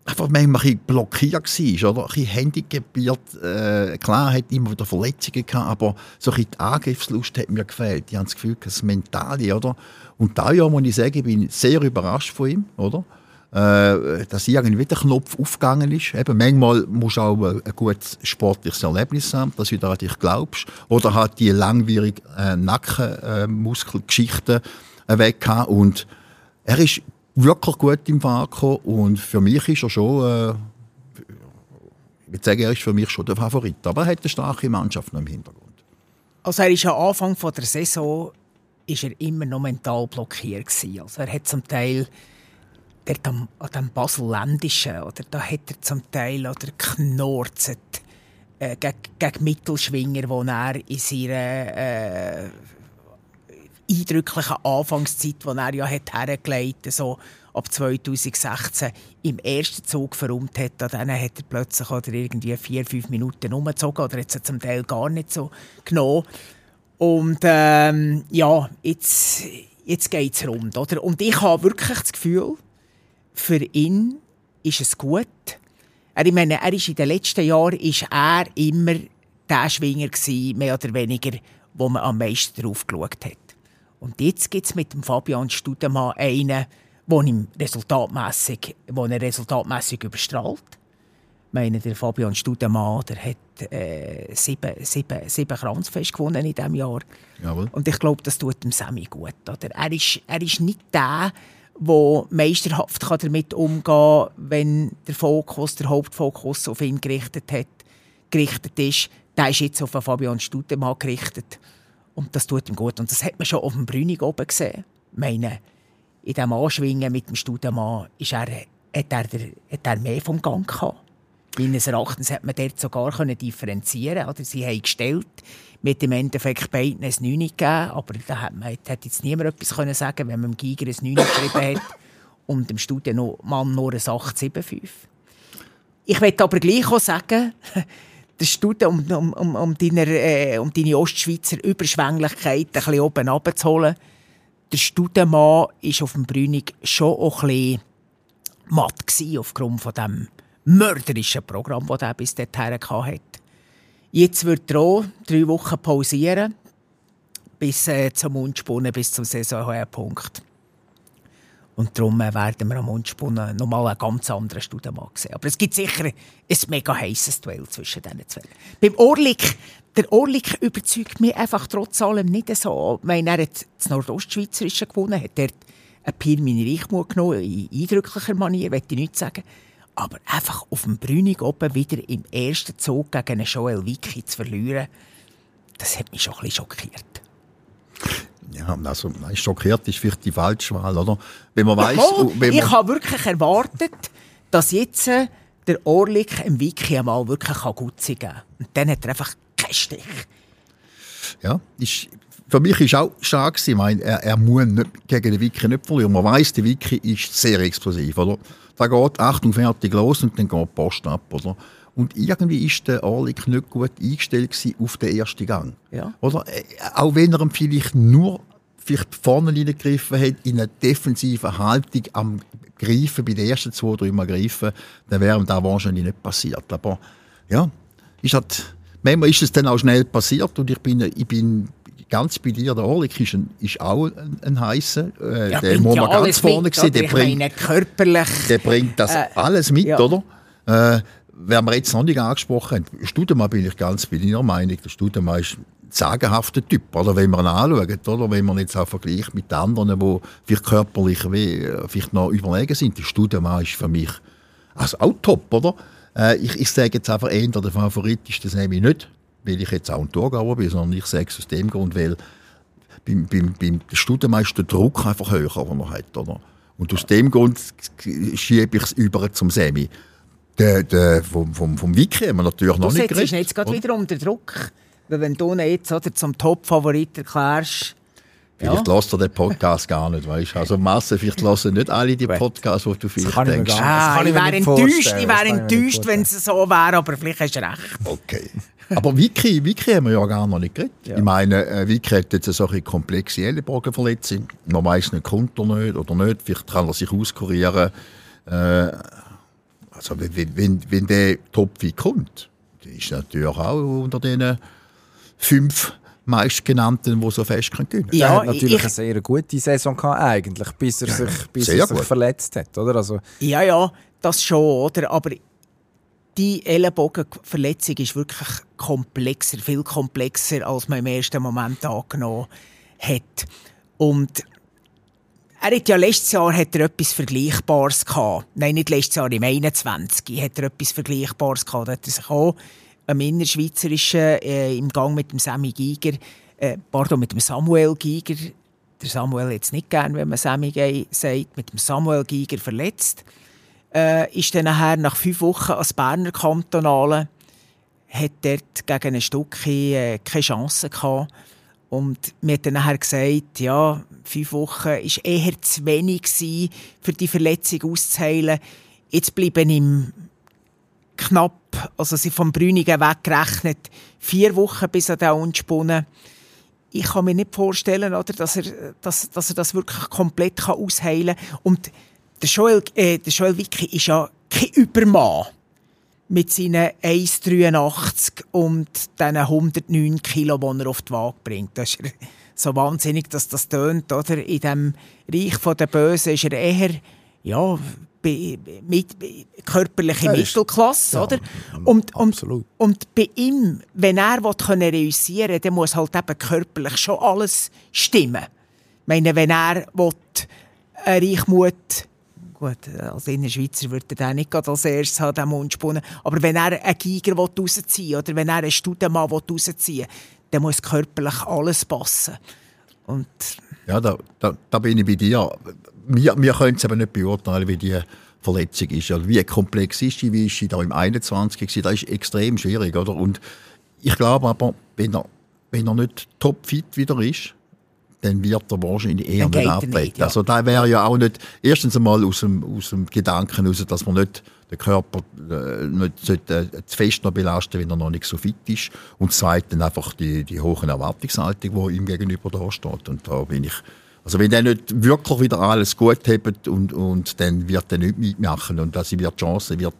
einfach manchmal ein bisschen blockiert war, oder? Ein bisschen handicapiert. Äh, klar, hat immer wieder Verletzungen gehabt, aber so ein die Angriffslust hat mir gefehlt. Ich habe das Gefühl, das Mentale, oder? Und da ja muss ich sagen, ich bin sehr überrascht von ihm, oder? Äh, dass irgendwie der Knopf aufgegangen ist. Eben, manchmal musst du auch ein ein gutes sportliches Erlebnis haben, dass du an dich glaubst. Oder hat die langwierige äh, Nackenmuskelgeschichte äh, weg gehabt. Und er ist wirklich gut im Fahren und für mich ist er schon, äh, ich würde er ist für mich schon der Favorit. Aber er hat eine starke Mannschaft noch im Hintergrund. Also er ist am Anfang von der Saison ist er immer noch mental blockiert gewesen. Also er hat zum Teil am, an dem Baselländischen oder da hat er zum Teil oder knorzt äh, gegen, gegen Mittelschwinger, wo er in seiner äh, eindrücklichen Anfangszeit, die er ja hat hergelegt so ab 2016 im ersten Zug verräumt hat, an denen hat er plötzlich oder irgendwie vier, fünf Minuten umgezogen oder hat es zum Teil gar nicht so genommen. Und ähm, ja, jetzt, jetzt geht es rund. Oder? Und ich habe wirklich das Gefühl, für ihn ist es gut. Er, ich meine, er ist in den letzten Jahren ist er immer der Schwinger gewesen, mehr oder weniger, wo man am meisten drauf geschaut hat. Und jetzt gibt es mit dem Fabian Studemann einen, der ihm resultatmässig, wo er resultatmässig überstrahlt. Ich meine, der Fabian Studemann der hat äh, sieben, sieben, sieben Kranzfest gewonnen in diesem Jahr. Jawohl. Und ich glaube, das tut dem Sammy gut. Oder? Er, ist, er ist nicht der, der meisterhaft kann damit umgehen kann, wenn der Fokus, der Hauptfokus auf ihn gerichtet, hat, gerichtet ist. Der ist jetzt auf Fabian Studemann gerichtet. Und das tut ihm gut. Und das hat man schon auf dem Brünig oben gesehen. Ich meine, in diesem Anschwingen mit dem Studemann ist er, hat, er, hat er mehr vom Gang gehabt. Meines Erachtens hat man dort sogar können differenzieren oder Sie haben gestellt, mit dem Endeffekt beiden ein 9 gegeben, aber da hat, man, hat jetzt niemand etwas können sagen wenn man dem Giger ein 9 geschrieben hat und dem Studienmann nur ein 8,75. Ich möchte aber gleich auch sagen, der Studie, um, um, um, um, deine, äh, um deine Ostschweizer Überschwänglichkeit ein bisschen oben runterzuholen, der Studienmann war auf dem Brünig schon auch ein bisschen matt gewesen, aufgrund von dem mörderischen Programm, das er bis dahin hatte. Jetzt wird er auch drei Wochen pausieren, bis äh, zum Mundspunnen, bis zum Saisonhöhepunkt. Und darum äh, werden wir am Mundspunnen nochmal einen ganz anderen Studienmann sehen. Aber es gibt sicher ein mega heißes Duell zwischen diesen zwei. Beim Orlik, der Orlik überzeugt mich einfach trotz allem nicht so. Ich meine, er hat das Nordostschweizerische gewonnen, hat dort ein Pirmin Reichmut genommen, in eindrücklicher Manier, möchte ich nicht sagen. Aber einfach auf dem Brünig oben wieder im ersten Zug gegen einen Joel Wicki zu verlieren, das hat mich schon ein bisschen schockiert. Ja, also schockiert ist vielleicht die falsche Wahl, oder? Wenn man weiss, Mal, wenn ich man, habe wirklich erwartet, dass jetzt äh, der Orlik im Wiki einmal wirklich gut sein kann. Und dann hat er einfach keinen Stich. ja, ist, für mich ist auch stark. Ich meine, er, er muss nicht, gegen den Wiki nicht verlieren. Man weiss, der Wiki ist sehr explosiv, oder? Da geht Achtung fertig los und dann geht die Post ab, oder? Und irgendwie ist der Orlik nicht gut eingestellt auf den ersten Gang. Ja. Oder? Äh, Auch wenn er ihm vielleicht nur vielleicht vorne reingegriffen hat, in einer defensiven Haltung am Greifen, bei den ersten zwei, drei Mal greifen, dann wäre ihm das wahrscheinlich nicht passiert. Aber ja, ist halt, manchmal ist es dann auch schnell passiert und ich bin, ich bin ganz bei dir, der Orlik ist, ein, ist auch ein, ein heißer, äh, Ja, der bringt muss ja man ganz vorne sehen, der bringt, körperlich. der bringt das Äh, alles mit, ja. oder? Äh, wer wir jetzt noch nicht angesprochen haben, Studemann bin ich ganz bei deiner Meinung. Der Studemann ist ein sagenhafter Typ, oder? Wenn man ihn anschaut, oder? Wenn man jetzt auch vergleicht mit anderen, die vielleicht körperlich wie, äh, vielleicht noch überlegen sind. Der Studemann ist für mich also auch top, oder? Äh, ich, ich sage jetzt einfach, eher der Favorit ist das nämlich nicht, weil ich jetzt auch ein Torgauer bin, sondern ich sage es aus dem Grund, weil beim, beim, beim Studienmann ist der Druck einfach höher, den er hat. Oder? Und aus dem Grund schiebe ich es über zum Semi. Der, der, vom, vom, vom Wiki haben wir natürlich Du noch nicht setzt dich geredet. jetzt gerade wieder unter Druck. Weil wenn du ihn jetzt oder, zum Top-Favorit erklärst, Vielleicht lässt er den Podcast gar nicht, weißt du? Also Masse, vielleicht hören nicht alle die. Podcasts, die du vielleicht ich denkst. Das ah, kann ich ich wäre nicht enttäuscht, ich wäre ich nicht enttäuscht wenn es so wäre, aber vielleicht hast du recht. Okay. Aber Wiki, Wiki haben wir ja gar noch nicht geredet. Ich meine, äh, Wiki hat jetzt eine solche komplexe Ellenbogenverletzung. Man weiß nicht, kommt er nicht oder nicht. Vielleicht kann er sich auskurieren. Äh, also wenn, wenn, wenn der Topfi kommt, dann ist er natürlich auch unter den fünf meistgenannten, die so fest können gewinnen Er Ja, hat natürlich ich- eine sehr gute Saison gehabt, eigentlich, bis er sich, bis er sich verletzt hat. Oder? Also, Ja, ja, das schon, oder? Aber die Ellenbogenverletzung ist wirklich komplexer, viel komplexer, als man im ersten Moment angenommen hat. Und er hat ja letztes Jahr hat er etwas Vergleichbares gehabt. Nein, nicht letztes Jahr, im 21. hat er etwas Vergleichbares gehabt. Da hat er sich auch am Innerschweizerischen äh, im Gang mit dem Sammy Giger, äh, pardon, mit dem Samuel Giger, der Samuel jetzt nicht gern, wenn man Sammy Gay sagt, mit dem Samuel Giger verletzt äh, ist dann nachher nach fünf Wochen als Berner Kantonale hat dort gegen ein Stück äh, keine Chance gehabt. Und mir hat dann nachher gesagt, ja, fünf Wochen war eher zu wenig gewesen, für die Verletzung auszuheilen. Jetzt bleiben ihm knapp, also sie vom Brünigen weggerechnet, vier Wochen bis er da unspunnen. Ich kann mir nicht vorstellen, oder, dass, er, dass, dass er das wirklich komplett kann ausheilen kann. Und der Joel, äh, der Joel Wicki ist ja kein Übermann mit seinen 1,83 und diesen 109 Kilo, die er auf die Waage bringt. Das ist so wahnsinnig, dass das tönt. Oder? In diesem Reich der Bösen ist er eher ja, mit, körperliche Mittelklasse. ja, oder? Und, und, absolut. und bei ihm, wenn er können reüssieren will, dann muss halt eben körperlich schon alles stimmen. Ich meine, wenn er will, eine Reichmut gut, als Innerschweizer würde er nicht als erstes haben, den Mund spunnen. Aber wenn er einen Giger rausziehen will, oder wenn er einen Studenmann rausziehen will, dann muss körperlich alles passen. Und ja, da, da, da bin ich bei dir. Wir, wir können es aber nicht beurteilen, wie die Verletzung ist. Also wie komplex ist die, wie ist sie da im 21 gewesen? Das ist extrem schwierig, oder? Und ich glaube aber, wenn er, wenn er nicht topfit wieder ist, dann wird er wahrscheinlich eher nicht nicht, ja. Also da wäre ja auch nicht, erstens einmal aus dem, aus dem Gedanken heraus, dass man nicht den Körper äh, nicht äh, zu fest noch belasten wenn er noch nicht so fit ist. Und zweitens einfach die, die hohen Erwartungshaltung, die ihm gegenüber da steht. Und da bin ich, also wenn er nicht wirklich wieder alles gut hat und, und dann wird er nicht mitmachen und dass wird die Chance wird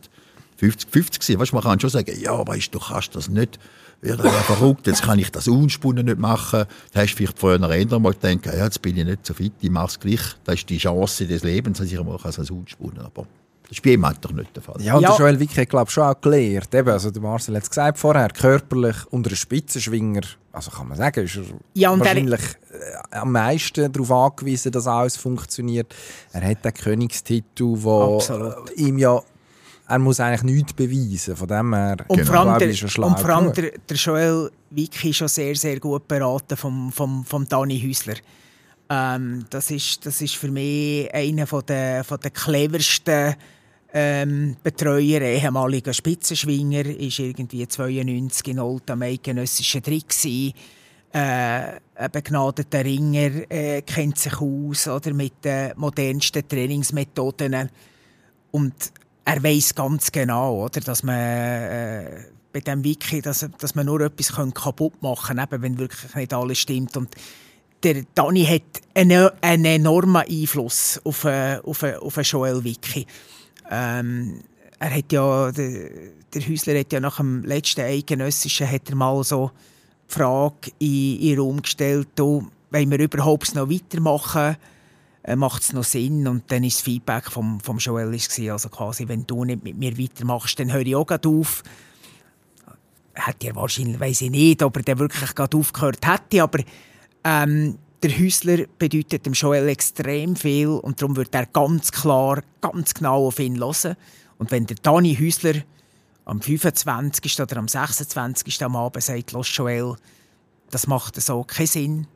50-50 sein. Weißt, man kann schon sagen, ja, weißt du, kannst das nicht. Wird er verrückt, jetzt kann ich das unspunnen nicht machen. Da hast du vielleicht vorher eher mal gedacht, ja, jetzt bin ich nicht so fit, ich mache es gleich. Das ist die Chance des Lebens, dass ich mal das unspunnen kann. Das ist bei ihm einfach nicht der Fall. Ja, und Ja. der Joel Wicki hat, glaube ich, schon auch gelehrt. Eben, also der Marcel hat es gesagt vorher, körperlich unter einem Spitzenschwinger, also kann man sagen, ist er Ja, und er- wahrscheinlich äh, am meisten darauf angewiesen, dass alles funktioniert. Er hat den Königstitel, wo Absolut. ihm ja, er muss eigentlich nichts beweisen. Von dem her, Und Genau. vor allem, glaube der, ich, ist er und vor allem der, der Joel Wicki ist schon sehr, sehr gut beraten vom, vom, vom Dani Häusler. Ähm, das, ist, das ist für mich einer von der, von der cleversten ähm, Betreuer, ehemaliger Spitzenschwinger, ist irgendwie 92 in Old am eidgenössischen Trick gewesen. Äh, ein begnadeter Ringer äh, kennt sich aus oder mit den modernsten Trainingsmethoden und er weiß ganz genau, oder, dass man äh, bei dem Wiki, dass, dass man nur etwas kaputt machen kann, wenn wirklich nicht alles stimmt. Und der Dani hat einen, einen enormen Einfluss auf, äh, auf, äh, auf Joel Wiki. Ähm, er hat ja, der, der Häusler hat ja nach dem letzten Eidgenössischen hat er mal so die Frage in, in den Raum gestellt, wollen wir überhaupt noch weitermachen? Äh, Macht es noch Sinn? Und dann ist das Feedback vom, vom Joel gewesen, also quasi, wenn du nicht mit mir weitermachst, dann höre ich auch auf. Hätte er wahrscheinlich, weiß ich nicht, ob er dann wirklich gerade aufgehört hätte, aber ähm, der Häusler bedeutet dem Joel extrem viel und darum wird er ganz klar, ganz genau auf ihn hören. Und wenn der Dani Häusler am 25. oder am 26. am Abend sagt, los Joel, das macht so keinen Sinn,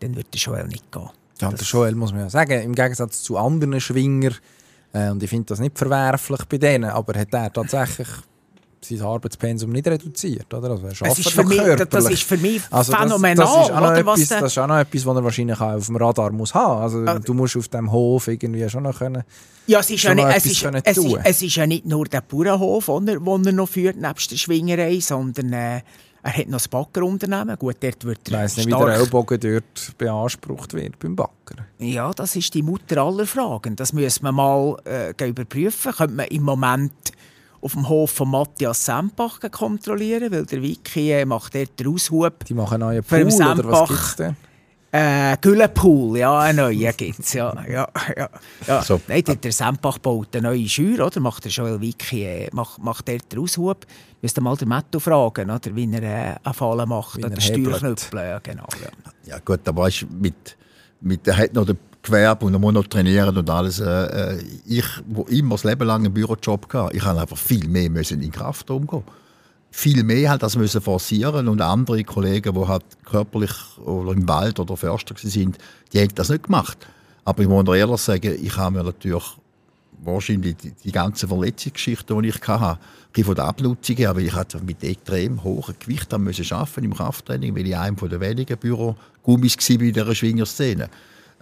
dann wird der Joel nicht gehen. Ja, und der Joel muss man ja sagen, im Gegensatz zu anderen Schwinger, äh, und ich finde das nicht verwerflich bei denen, aber hat er tatsächlich sein Arbeitspensum nicht reduziert, oder? Also er Das ist, für mich, das ist für mich Also das, phänomenal. Das ist, auch noch etwas, das ist auch noch etwas, was er wahrscheinlich auch auf dem Radar muss haben. Also Ah. du musst auf dem Hof irgendwie schon noch können. Ja, es ist, ja nicht, es, ist, können es, ist, es ist ja nicht nur der Bauernhof, den er, noch führt, nebst der Schwingerei, sondern äh, er hat noch das Baggerunternehmen. Gut, dort wird Ich weiss nicht, wie der Ellbogen dort beansprucht wird beim Backer. Ja, das ist die Mutter aller Fragen. Das müssen wir mal äh, überprüfen. Könnte man im Moment auf dem Hof von Matthias Sempach kontrollieren, weil der Wiki äh, macht dort den Aushub. Die machen einen neuen Pool, den oder was Sempach. gibt es denn? Äh, Güllenpool, ja, einen neuen gibt es. Ja, ja, ja, ja. So. Nein, der, der Sempach baut eine neue Schür, oder? Macht der Joel Wiki, äh, macht, macht dort den Aushub. Müsst ihr mal den Matto fragen, oder? wie er äh, einen Fall macht, Wie oder er. Steuerknüppel. Ja, genau, ja. Ja gut, aber weißt, du, mit, mit, er hat noch den Gewerbe und muss noch trainieren und alles. Äh, äh, ich, wo immer das Leben lang einen Bürojob hatte, ich habe einfach viel mehr müssen in Kraft umgehen. Viel mehr halt das müssen forcieren und andere Kollegen, die halt körperlich oder im Wald oder Förster waren, die haben das nicht gemacht. Aber ich muss ehrlich sagen, ich habe mir natürlich wahrscheinlich die, die ganze Verletzungsgeschichte, die ich hatte, ein von der Abnutzung her, weil ich hatte mit extrem hohem Gewicht haben müssen arbeiten im Krafttraining, weil ich einem den wenigen Bürogummis war in dieser Schwingerszene.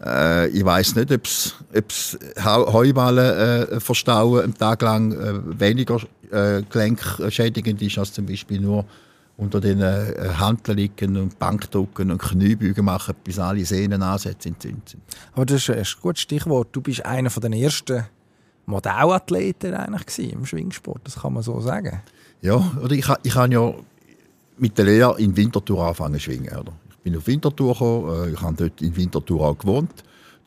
Äh, ich weiß nicht, ob es Heuballen äh, verstauen einen Tag lang äh, weniger äh, gelenkschädigend ist als zum Beispiel nur unter den äh, Handeln liegen und Bankdrücken und Kniebeugen machen, bis alle Sehnenansätze entzündet sind. Aber das ist ein gutes Stichwort. Du bist einer der ersten Modellathleten eigentlich im Schwingsport, das kann man so sagen. Ja, oder ich, ich habe ja mit der Lehre in Winterthur angefangen zu schwingen. Oder? Ich bin auf Winterthur gekommen, äh, ich habe dort in Winterthur auch gewohnt.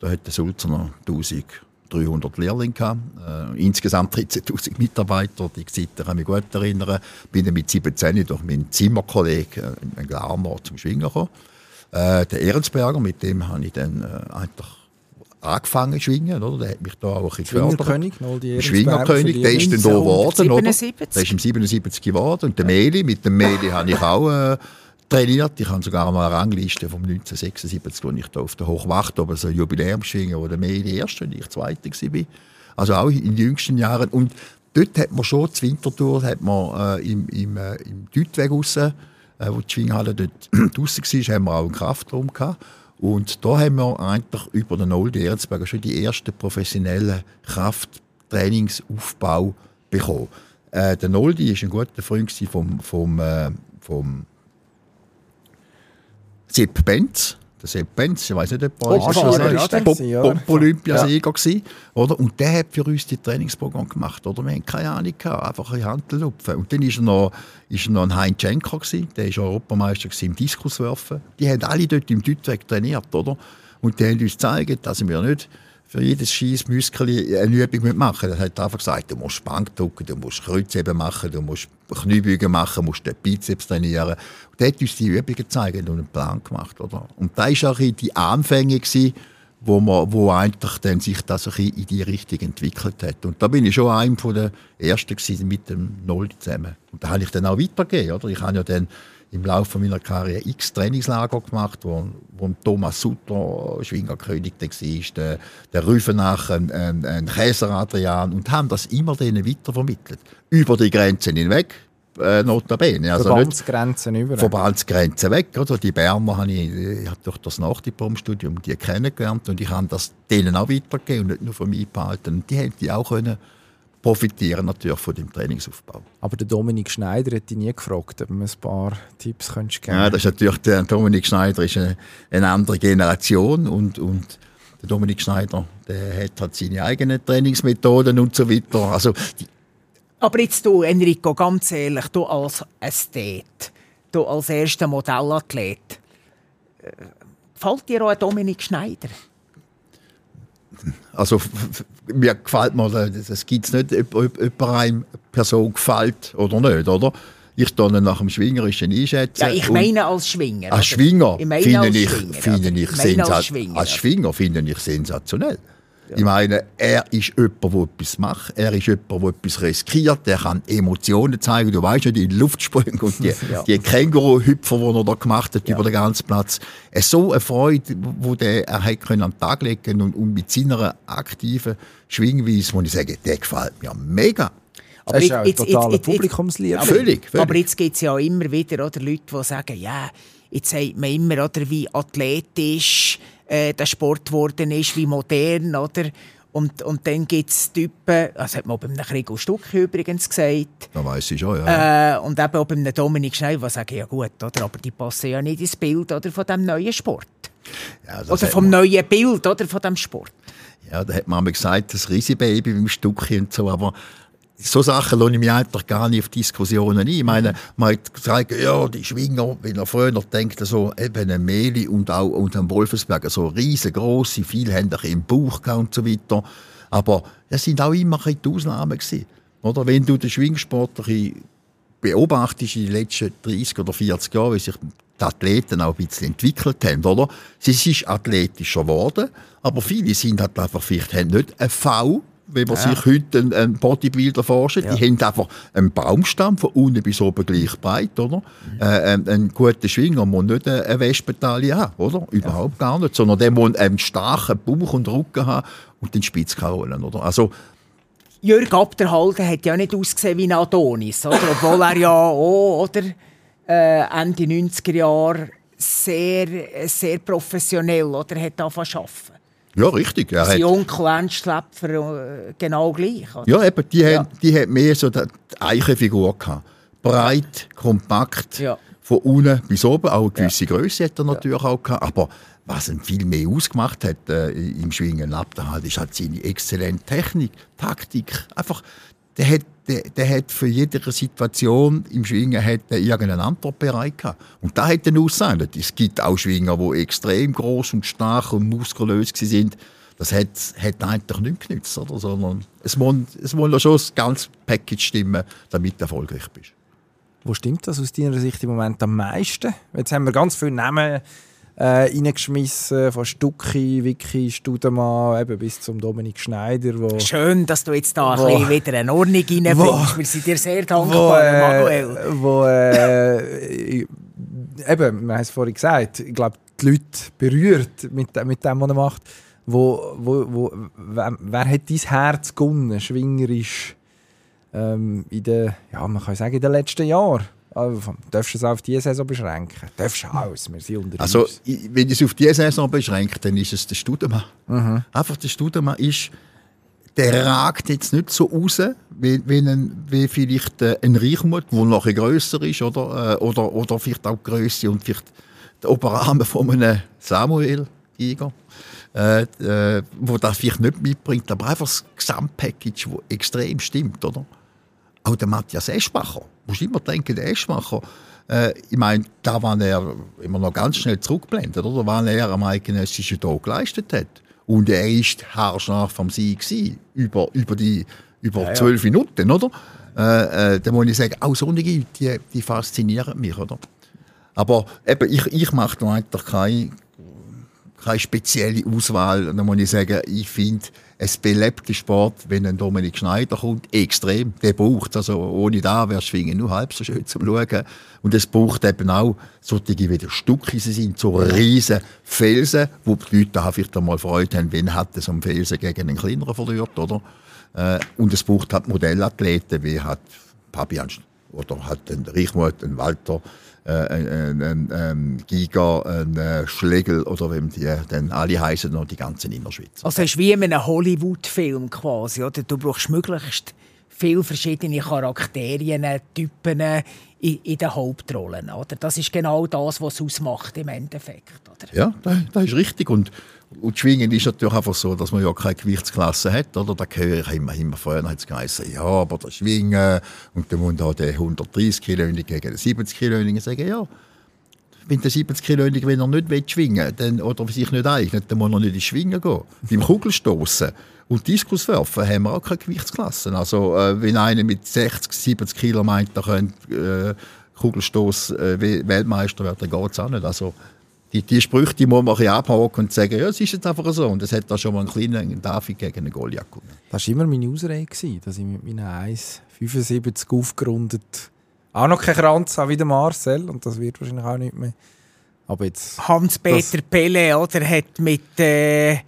Da hat der Sulzer 1300 Lehrlinge gehabt, äh, insgesamt 13.000 Mitarbeiter. Die Zeit kann ich mich gut erinnern. Bin dann mit 17 durch meinen Zimmerkollegen, äh, einen Glarner, zum Schwingen gekommen. Der Ehrensberger, mit dem habe ich dann eigentlich angefangen zu schwingen, oder? Der hat mich da auch ein bisschen Schwingerkönig, Schwingerkönig, der ist dann da geworden, oder? Der ist im 77 geworden. Und der Meli, mit dem Meli habe ich auch äh, trainiert. Ich habe sogar mal eine Rangliste vom 1976, wo ich da auf der Hochwacht oben so ein Jubiläum schwingen, wo der Meli erste und ich zweite war. Also auch in den jüngsten Jahren. Und dort hat man schon, zur Wintertour, hat man äh, im, im, äh, im Deutweg raus, äh, wo die Schwinghalle dort draussen war, haben wir auch einen Kraftraum gehabt. Und da haben wir eigentlich über den Oldi Erzberger schon die ersten professionellen Krafttrainingsaufbau bekommen. Äh, der Noldi war ein guter Freund vom, vom, äh, vom Sepp Benz. Der Sepp Benz, ich weiß nicht, ob er Pop-Olympiasieger war. Oder? Und der hat für uns die Trainingsprogramm gemacht. Oder? Wir hatten keine Ahnung, gehabt, einfach ein Handelupfen. Und dann war noch, ist noch ein Heinz Schenker, der war Europameister im Diskuswerfen. Die haben alle dort im Deutweg trainiert. Oder? Und die haben uns gezeigt, dass wir nicht für jedes Schießmuskel eine Übung machen. Er hat einfach gesagt, du musst Bank drücken, du musst Kreuzheben machen, du musst Kniebeugen machen, du musst den Bizeps trainieren. Und er hat uns die Übungen gezeigt und einen Plan gemacht. Oder? Und da war auch die Anfänge, gewesen, wo, man, wo eigentlich dann sich das in die Richtung entwickelt hat. Und da bin ich schon einer der Ersten mit dem Null zusammen. Und da habe ich dann auch weitergegeben. Oder? Ich habe ja dann im Laufe meiner Karriere x Trainingslager gemacht, wo, wo Thomas Sutter Schwingerkönig war, der, der Rüfenach, ein, ein, ein Käser Adrian und haben das immer denen weitervermittelt. Über die Grenzen hinweg, äh, notabene. Also Verbandsgrenzen über. Verbandsgrenzen weg. Also die Berner habe ich, ich habe durch das Nachdiplomstudium die kennengelernt und ich habe das denen auch weitergegeben und nicht nur von mir behalten. Und die haben die auch können profitieren natürlich von dem Trainingsaufbau. Aber der Dominik Schneider hat dich nie gefragt, ob du ein paar Tipps könntest geben Ja, das ist natürlich, der Dominik Schneider ist eine, eine andere Generation und, und der Dominik Schneider, der hat halt seine eigenen Trainingsmethoden und so weiter. Also, aber jetzt du, Enrico, ganz ehrlich, du als Ästhet, du als erster Modellathlet, äh, gefällt dir auch Dominik Schneider? Also mir gefällt mir, das gibt es nicht, ob, ob, ob einer Person gefällt oder nicht, oder? Ich dann nach dem Schwingerischen einschätzen. Ja, ich meine als Schwinger. Als Schwinger finde ich, ich als Schwinger finde ich sensationell. Ja. Ich meine, er ist jemand, der etwas macht. Er ist jemand, der etwas riskiert. Er kann Emotionen zeigen. Du weißt ja, die Luftsprünge und die, ja. die Känguru-Hüpfer, die er da gemacht hat ja. über den ganzen Platz. So eine Freude, die der, er hat können an den Tag legen und, und mit seiner aktiven Schwingweise, muss ich sagen, der gefällt mir mega. Aber das ist auch ein totaler Publikumslied. Völlig, völlig. Aber jetzt gibt es ja immer wieder oder, Leute, die sagen, ja, jetzt sagt man immer, oder, wie athletisch äh, der Sport geworden ist, wie modern, oder? Und, und dann gibt es Typen, das hat man bei einem Gregor Stuck übrigens gesagt. Da weiß ich schon, ja. Äh, und eben auch bei einem Dominik Schneider, die sagen, ja gut, oder, aber die passen ja nicht ins Bild oder, von diesem neuen Sport. Ja, oder vom neuen Bild oder, von diesem Sport. Ja, da hat man gesagt, das Riesenbaby beim Stucki und so, aber so Sachen lasse ich mich eigentlich gar nicht auf Diskussionen ein. Ich meine, man hat gesagt, ja, die Schwinger, wenn er früher denkt, so eben ein Meli und auch und ein Wolfensberger, so riesengroße, viele haben im Bauch und so weiter. Aber es sind auch immer die Ausnahmen gewesen. Oder wenn du den Schwingsport beobachtest in den letzten 30 oder 40 Jahren, wie sich die Athleten auch ein bisschen entwickelt haben, oder? Sie sind athletischer geworden, aber viele sind halt einfach vielleicht haben nicht ein V wenn man ja. sich heute einen, einen Bodybuilder vorstellt, ja. die haben einfach einen Baumstamm von unten bis oben gleich breit, oder? Mhm. Äh, ein, ein guter Schwinger muss nicht eine Westmedaille haben, oder? Überhaupt ja. gar nicht, sondern der muss einen starken Bauch und Rücken haben und den Spitz rollen, oder? Also, Jürg Abderhalden hat ja nicht ausgesehen wie ein Adonis, oder? obwohl er ja auch, oder, äh, Ende 90er Jahre sehr, sehr professionell oder, hat angefangen zu arbeiten. Ja, richtig. Er Sein Onkel Ernst Schläpfer äh, genau gleich. Oder? ja, eben, die, Ja. Hat, die hat mehr so die Eichenfigur gehabt. Breit, kompakt, Ja. von unten bis oben. Auch eine gewisse Größe hat er natürlich auch gehabt. Aber was ihn viel mehr ausgemacht hat äh, im Schwingen ab, halt, ist halt seine exzellente Technik, Taktik. Einfach, der hat, der, der hat für jede Situation im Schwingen hat er irgendeinen Antwortbereich gehabt. Und da hat er ausgesehen. Es gibt auch Schwinger, die extrem groß und stark und muskulös sind. Das hat, hat eigentlich nicht genützt, oder? sondern es muss, es muss schon das ganze Package stimmen, damit du erfolgreich bist. Wo stimmt das aus deiner Sicht im Moment am meisten? Jetzt haben wir ganz viele Namen äh, reingeschmissen, von Stucki, Vicky, Studemann, eben bis zum Dominik Schneider, wo, Schön, dass du jetzt da ein Wo- bisschen wieder eine Ordnung reinbringst. Wo- Wir sind dir sehr wo, dankbar, äh, Manuel. wo äh, eben, wir haben es vorhin gesagt, ich glaube, die Leute berührt mit, mit dem, was er macht. Wo, wo, wo, wer, wer hat dein Herz gewonnen, schwingerisch, ähm, in den, ja, man kann sagen, in den letzten Jahren? Also, darfst du es auf diese Saison beschränken? Darfst du alles, wir sind unter Also, uns. wenn ich es auf diese Saison beschränke, dann ist es der Studemann. Mhm. Einfach der Studemann ist, der ragt jetzt nicht so raus, wie, wie, ein, wie vielleicht äh, ein Reichmut, der noch ein grösser ist, oder, äh, oder, oder vielleicht auch die Grösse und vielleicht der Oberarm von einem Samuel Giger, äh, äh, wo das vielleicht nicht mitbringt, aber einfach das Gesamtpackage, das extrem stimmt, oder? Auch der Matthias Eschbacher. Du musst immer denken, der Eschbacher, äh, ich meine, da war er immer noch ganz schnell zurückblendet, oder? Was er am eidgenössischen Tag geleistet hat. Und er ist haarscharf vom Sieg gewesen, über, über die über zwölf Minuten, oder? Äh, äh, da muss ich sagen, auch solche, Leute, die, die faszinieren mich, oder? Aber eben, ich, ich mache da eigentlich keine, keine spezielle Auswahl. Da muss ich sagen, ich finde, es belebt den Sport, wenn ein Dominik Schneider kommt, extrem. Der braucht also ohne da wäre Schwingen nur halb so schön zum Schauen. Und es braucht eben auch solche wie der sie sind, so riesen Felsen, wo die Leute da vielleicht einmal Freude haben, wenn hat so einen Felsen gegen einen kleineren verliert, oder? Äh, und es braucht halt Modellathleten, wie hat Fabian Sch- oder hat ein Reichmuth, ein Walter, ein, ein, ein, ein Giga, ein äh, Schlegel oder wie die dann alle heißen noch die ganzen Innerschweizer. Also es ist wie in einem Hollywood-Film quasi, oder? Du brauchst möglichst viele verschiedene Charakterien, Typen in, in den Hauptrollen, oder? Das ist genau das, was es ausmacht im Endeffekt, oder? Ja, das, das ist richtig. Und, und Schwingen ist natürlich einfach so, dass man ja keine Gewichtsklasse hat. Oder? Da höre ich immer, immer früher hat es geheißen, ja, aber das Schwingen und dann muss da der 130 Kilo gegen den 70 Kilo sagen, ja, wenn der 70 Kilo wenn er nicht will schwingen dann, oder sich nicht eignet, dann muss er nicht ins Schwingen gehen. Beim Kugelstoßen und Diskuswerfen haben wir auch keine Gewichtsklassen. Also äh, wenn einer mit 60, 70 Kilo meint, er könnte äh, Kugelstoß äh, We- Weltmeister werden, dann geht es auch nicht. Also die, die Sprüche die muss man ein bisschen abhaken und sagen, ja, es ist jetzt einfach so. Und es hat da schon mal einen kleinen David gegen einen Goliath gewonnen. Das war immer meine Ausrede, gewesen, dass ich mit meinen 1,75 aufgerundet auch noch keinen Kranz habe wie der Marcel und das wird wahrscheinlich auch nicht mehr. Aber jetzt... Hans-Peter Pelle, oder? Hat mit äh,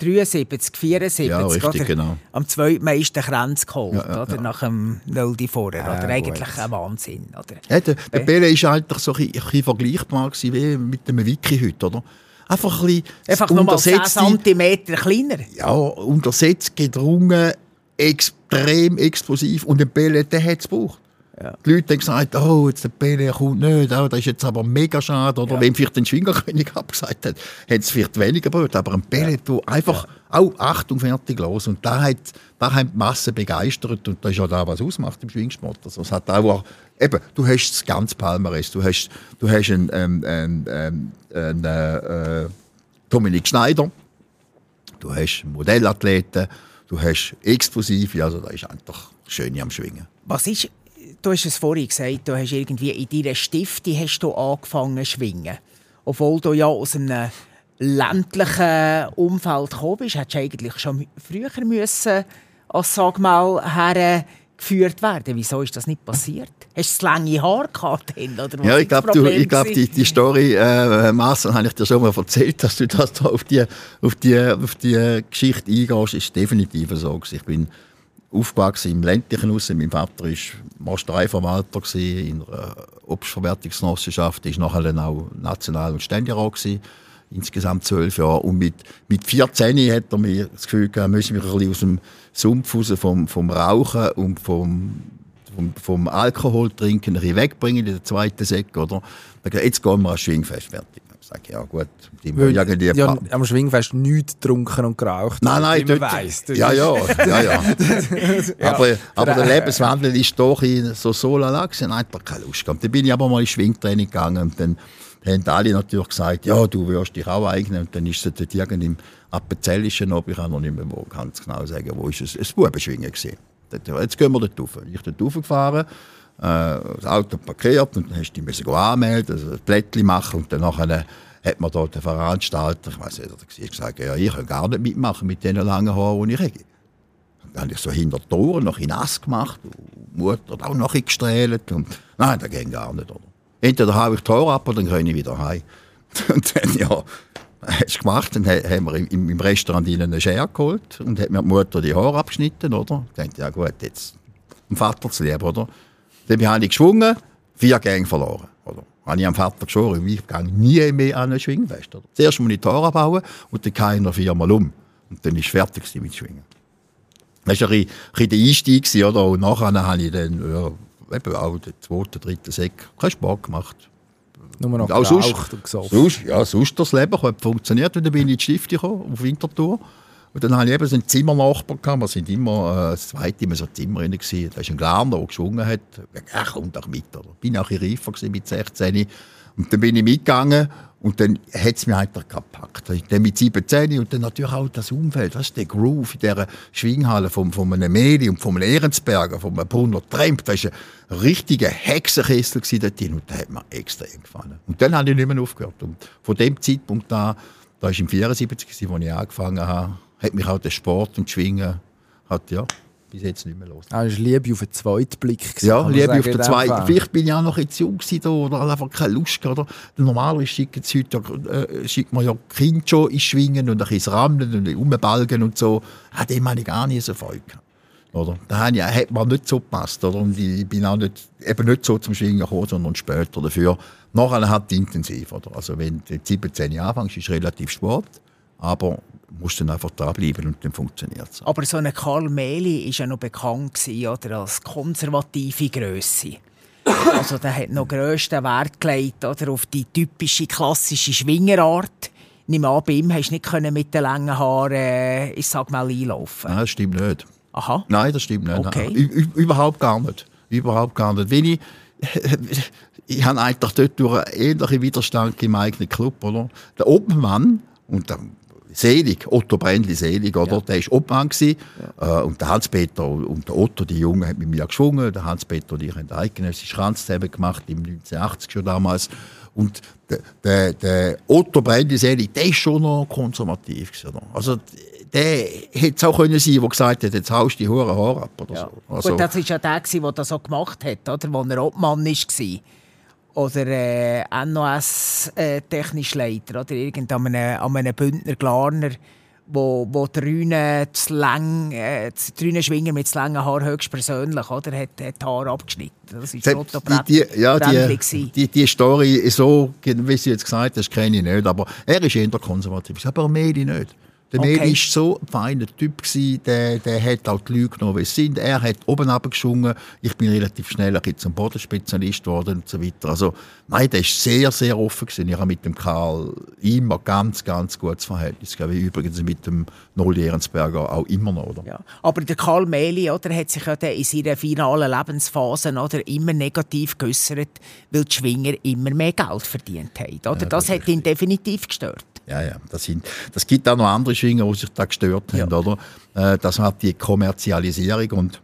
1,73, 74, Ja, richtig, oder? genau. am zweitmeisten Kranz geholt, Ja, ja, oder? ja. Nach dem Nöldi vorher, oder? Eigentlich ein Wahnsinn, oder? Ja, der, der Pele ist eigentlich so ein bisschen, vergleichbar wie mit dem Wiki heute, oder? Einfach ein bisschen Einfach nochmal 10 untersetzte- cm kleiner. ja, untersetzt, gedrungen, extrem explosiv. Und den Pele, der hat es gebraucht. Die Leute haben gesagt, oh, jetzt der Pele kommt nicht, oh, das ist jetzt aber mega schade. Oder wenn vielleicht den Schwingerkönig abgesagt hat, hat es vielleicht weniger gebraucht. Aber ein Pele, du einfach, auch Achtung, fertig, los. Und da hat, da haben die Massen begeistert. Und das ist ja da, was ausmacht im Schwingsport. Also es hat auch, eben, du hast das ganze Palmares. Du hast, du hast einen, einen, einen, einen, einen äh, Dominik Schneider, du hast Modellathleten, du hast Explosive, also da ist einfach schön am Schwingen. Was ist, du hast es vorhin gesagt, du hast irgendwie in deiner Stifte hast du angefangen zu schwingen. Obwohl du ja aus einem ländlichen Umfeld gekommen bist, hättest du eigentlich schon früher müssen, als sag mal, her geführt werden. Wieso ist das nicht passiert? Hast du lange Haare gehabt? Oder ja, ich glaube, glaub, die, die Story, äh, Marcel, habe ich dir schon mal erzählt, dass du das da auf die, auf die, auf die Geschichte eingehst, ist definitiv so. Ich bin aufgewachsen im ländlichen Haus. Mein Vater war Mastreiverwalter in einer Obstverwertungsgenossenschaft, ist nachher dann auch National- und Ständerat insgesamt zwölf Jahre. Und mit, mit 14 hat er mir das Gefühl gehabt, müssen wir ein aus dem Sumpf raus vom, vom Rauchen und vom, vom, vom Alkohol trinken ein wegbringen in der zweiten Säcke, oder? Jetzt gehen wir ans Schwingfest fertig. Ich sage, ja gut, die Weil, irgendwie ja, am Schwingfest nichts getrunken und geraucht. Nein, nein, dort, weiss, ja, ja, ja, ja. Aber, aber der Lebenswandel ist doch in so so lala gewesen. Nein, da keine Lust gehabt. Dann bin ich aber mal ins Schwingtraining gegangen und dann haben alle natürlich gesagt, ja, du wirst dich auch eignen. Und dann ist es dort irgendwie im Appenzellischen ob ich kann noch nicht mehr ganz genau sagen, wo ist es, ein Bubenschwingen gewesen. Jetzt gehen wir dort rauf. Ich bin dort raufgefahren, das Auto parkiert und dann hast du dich anmelden, also ein Blättchen machen und dann hat man dort den Veranstalter, ich weiß nicht, gesagt, ja, ich kann gar nicht mitmachen mit diesen langen Haaren, die ich habe. Dann habe ich so hinter die Toren noch in nass gemacht, und die Mutter hat auch noch gestrahlt und nein, das geht gar nicht, oder? Entweder haue ich die Haare ab oder dann gehe ich wieder heim. Und dann, ja, hast gemacht. Dann haben wir im, im Restaurant ihnen eine Schere geholt und hat mir die Mutter die Haare abgeschnitten, oder? Ich dachte, ja gut, jetzt dem Vater zu lieb, oder? Dann habe ich geschwungen, vier Gänge verloren, oder? Habe ich am Vater geschworen, ich gehe nie mehr an ein Schwingfest, oder? Zuerst muss ich die Haare abbauen und dann kann ich noch viermal um. Und dann war ich fertig mit Schwingen. Das war ein bisschen der Einstieg, oder? Und nachher habe ich dann, ja, eben auch der zweite, dritte Säck, keinen Spaß gemacht. Nur noch auch sonst, und sonst, ja, sonst das Leben hat funktioniert. Und dann bin ich in die Stifte gekommen, auf Winterthur. Und dann hatte ich eben so einen Zimmernachbar. Gehabt. Wir sind immer äh, das zweite immer so Zimmer drin. Gewesen. Da ist ein Glarner, der geschwungen hat. Er kommt auch mit. Oder? Bin auch ein reifer mit 16. Und dann bin ich mitgegangen und dann hat es mich einfach gepackt. Dann mit 17 und dann natürlich auch das Umfeld, das ist der Groove in dieser Schwinghalle von, von einem Meli und von einem Ehrensberger, von einem Brunner Tremp. Das war ein richtiger Hexenkessel dort drin und der hat mir extrem gefallen. Und dann habe ich nicht mehr aufgehört. Und von dem Zeitpunkt an, da war im 74, als ich angefangen habe, hat mich auch der Sport und Schwingen hat, ja, bis jetzt nicht mehr los. Ah, das war Liebe auf den zweiten Blick. Gewesen, ja, Liebe auf den zweiten. Vielleicht bin ich auch noch jetzt jung da, oder einfach keine Lust. Oder? Normalerweise schicken sie heute, äh, schickt man ja Kind schon ins Schwingen und ein bisschen Rammeln und Umbalgen und so. Ah, dem habe ich gar nicht so Freude oder? Da hat man nicht so gepasst. Oder? Und ich bin auch nicht, eben nicht so zum Schwingen gekommen, sondern später dafür. Nachher hat intensiv. Oder? Also wenn du 17 Jahre anfängst, ist es relativ Sport. Aber musst dann einfach dranbleiben und dann funktioniert es. Aber so ein Karl Mehli war ja noch bekannt gewesen, oder, als konservative Größe. Also der hat noch grössten Wert gelegt oder, auf die typische klassische Schwingerart. Nimm an, bei ihm hast du nicht mit den langen Haaren, äh, ich sag mal, einlaufen. Nein, das stimmt nicht. Aha. Nein, das stimmt nicht. Okay. Überhaupt gar nicht. Überhaupt gar nicht. Wenn ich, ich habe eigentlich dort durch einen ähnlichen Widerstand im eigenen Club. Oder? Der Obmann, und der Selig, Otto Brändli Selig, oder? Ja. der war Obmann. Gewesen. Ja. Äh, und der Hans-Peter und der Otto, die Jungen, haben mit mir geschwungen. Der Hans-Peter und ich haben eidgenössische Kranz gemacht, im 1980 schon damals. Und der, der, der Otto Brändli Selig, der war schon noch konservativ. Gewesen, also, der hätte es auch können sein, der gesagt hat, jetzt haust du die Huren Haare ab. Oder ja. so. Also, Gut, das war ja der, der das so gemacht hat, oder? wo er Obmann war oder äh, NOS äh, technisch Leiter oder irgendein an einem Bündner Glarner, wo, wo die Rüne, das lang, äh, die Rüne Schwinger mit zu langen Haar höchstpersönlich oder, hat, hat Haar abgeschnitten. Das ist die, die, ja, die, die, die Story so, wie sie jetzt gesagt hast, kenne ich nicht, aber er ist eher konservativ, aber Medi nicht. Der okay. Meli war so ein feiner Typ, gewesen, der, der hat auch die Leute genommen, wie sie sind. Er hat oben geschwungen. Ich bin relativ schnell zum Bodenspezialist geworden und so weiter. Also, nein, der war sehr, sehr offen. Gewesen. Ich habe mit dem Karl immer ganz, ganz gutes Verhältnis gehabt. Wie übrigens mit dem Nolli Ehrensberger auch immer noch. Oder? Ja. Aber der Karl Meli oder, hat sich ja in seiner finalen Lebensphase oder, immer negativ geäußert, weil die Schwinger immer mehr Geld verdient haben. Oder? Ja, das, das hat ihn definitiv gestört. Ja, ja. Das, sind, das gibt auch noch andere Schwinger, die sich da gestört haben, ja. oder? Äh, das hat die Kommerzialisierung und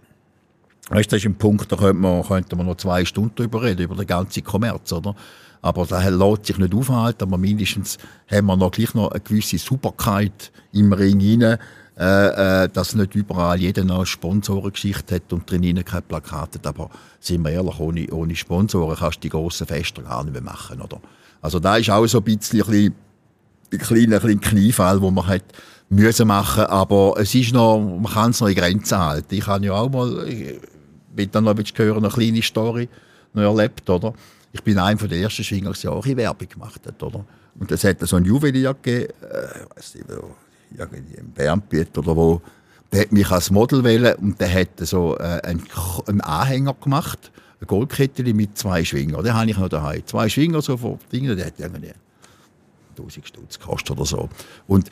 weißt, das ist ein Punkt, da könnte man, könnte man noch zwei Stunden darüber reden, über den ganzen Kommerz, oder? Aber da lässt sich nicht aufhalten, aber mindestens haben wir noch gleich noch eine gewisse Superkeit im Ring rein. äh, äh, dass nicht überall jeder noch eine Sponsorengeschichte hat und drin keine Plakate hat. Aber sind wir ehrlich, ohne, ohne Sponsoren kannst du die grossen Feste gar nicht mehr machen. Oder? Also da ist auch so ein bisschen ein, ein kleiner, kleiner Kniefall, wo man hat müssen machen, aber es ist noch, man kann es noch in Grenzen halten. Ich habe ja auch mal, ich will dann noch ein hören, eine kleine Story noch erlebt, oder? Ich bin einer der ersten Schwinger, der auch Werbung gemacht hat, oder? Und es hat so ein Juwelier gegeben, äh, ich weiß nicht, irgendwie im Bernbiet oder wo, der hat mich als Model wählen und der hat so äh, einen, einen Anhänger gemacht, eine Goldkette mit zwei Schwingern. Den habe ich noch daheim. Zwei Schwinger so vor Dingen, der hat irgendwie 1000 Stutz gekostet oder so. Und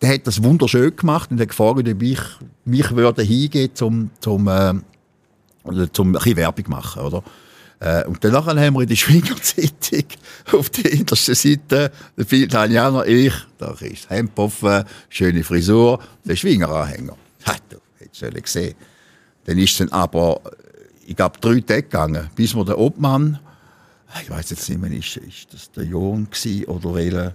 der hat das wunderschön gemacht und hat gefragt, ob ich mich würde hingehen zum, zum, äh, ein bisschen Werbung machen, oder? Äh, und danach haben wir in der Schwingerzeitung auf der hintersten Seite der Italiener, ich, da ist Hemd offen, schöne Frisur, der Schwingeranhänger. Ha, du, hättest du gesehen. Dann ist dann aber, ich glaube, drei Tage gegangen, bis wir der Obmann, ich weiß jetzt nicht mehr, ist, ist das der John oder welcher,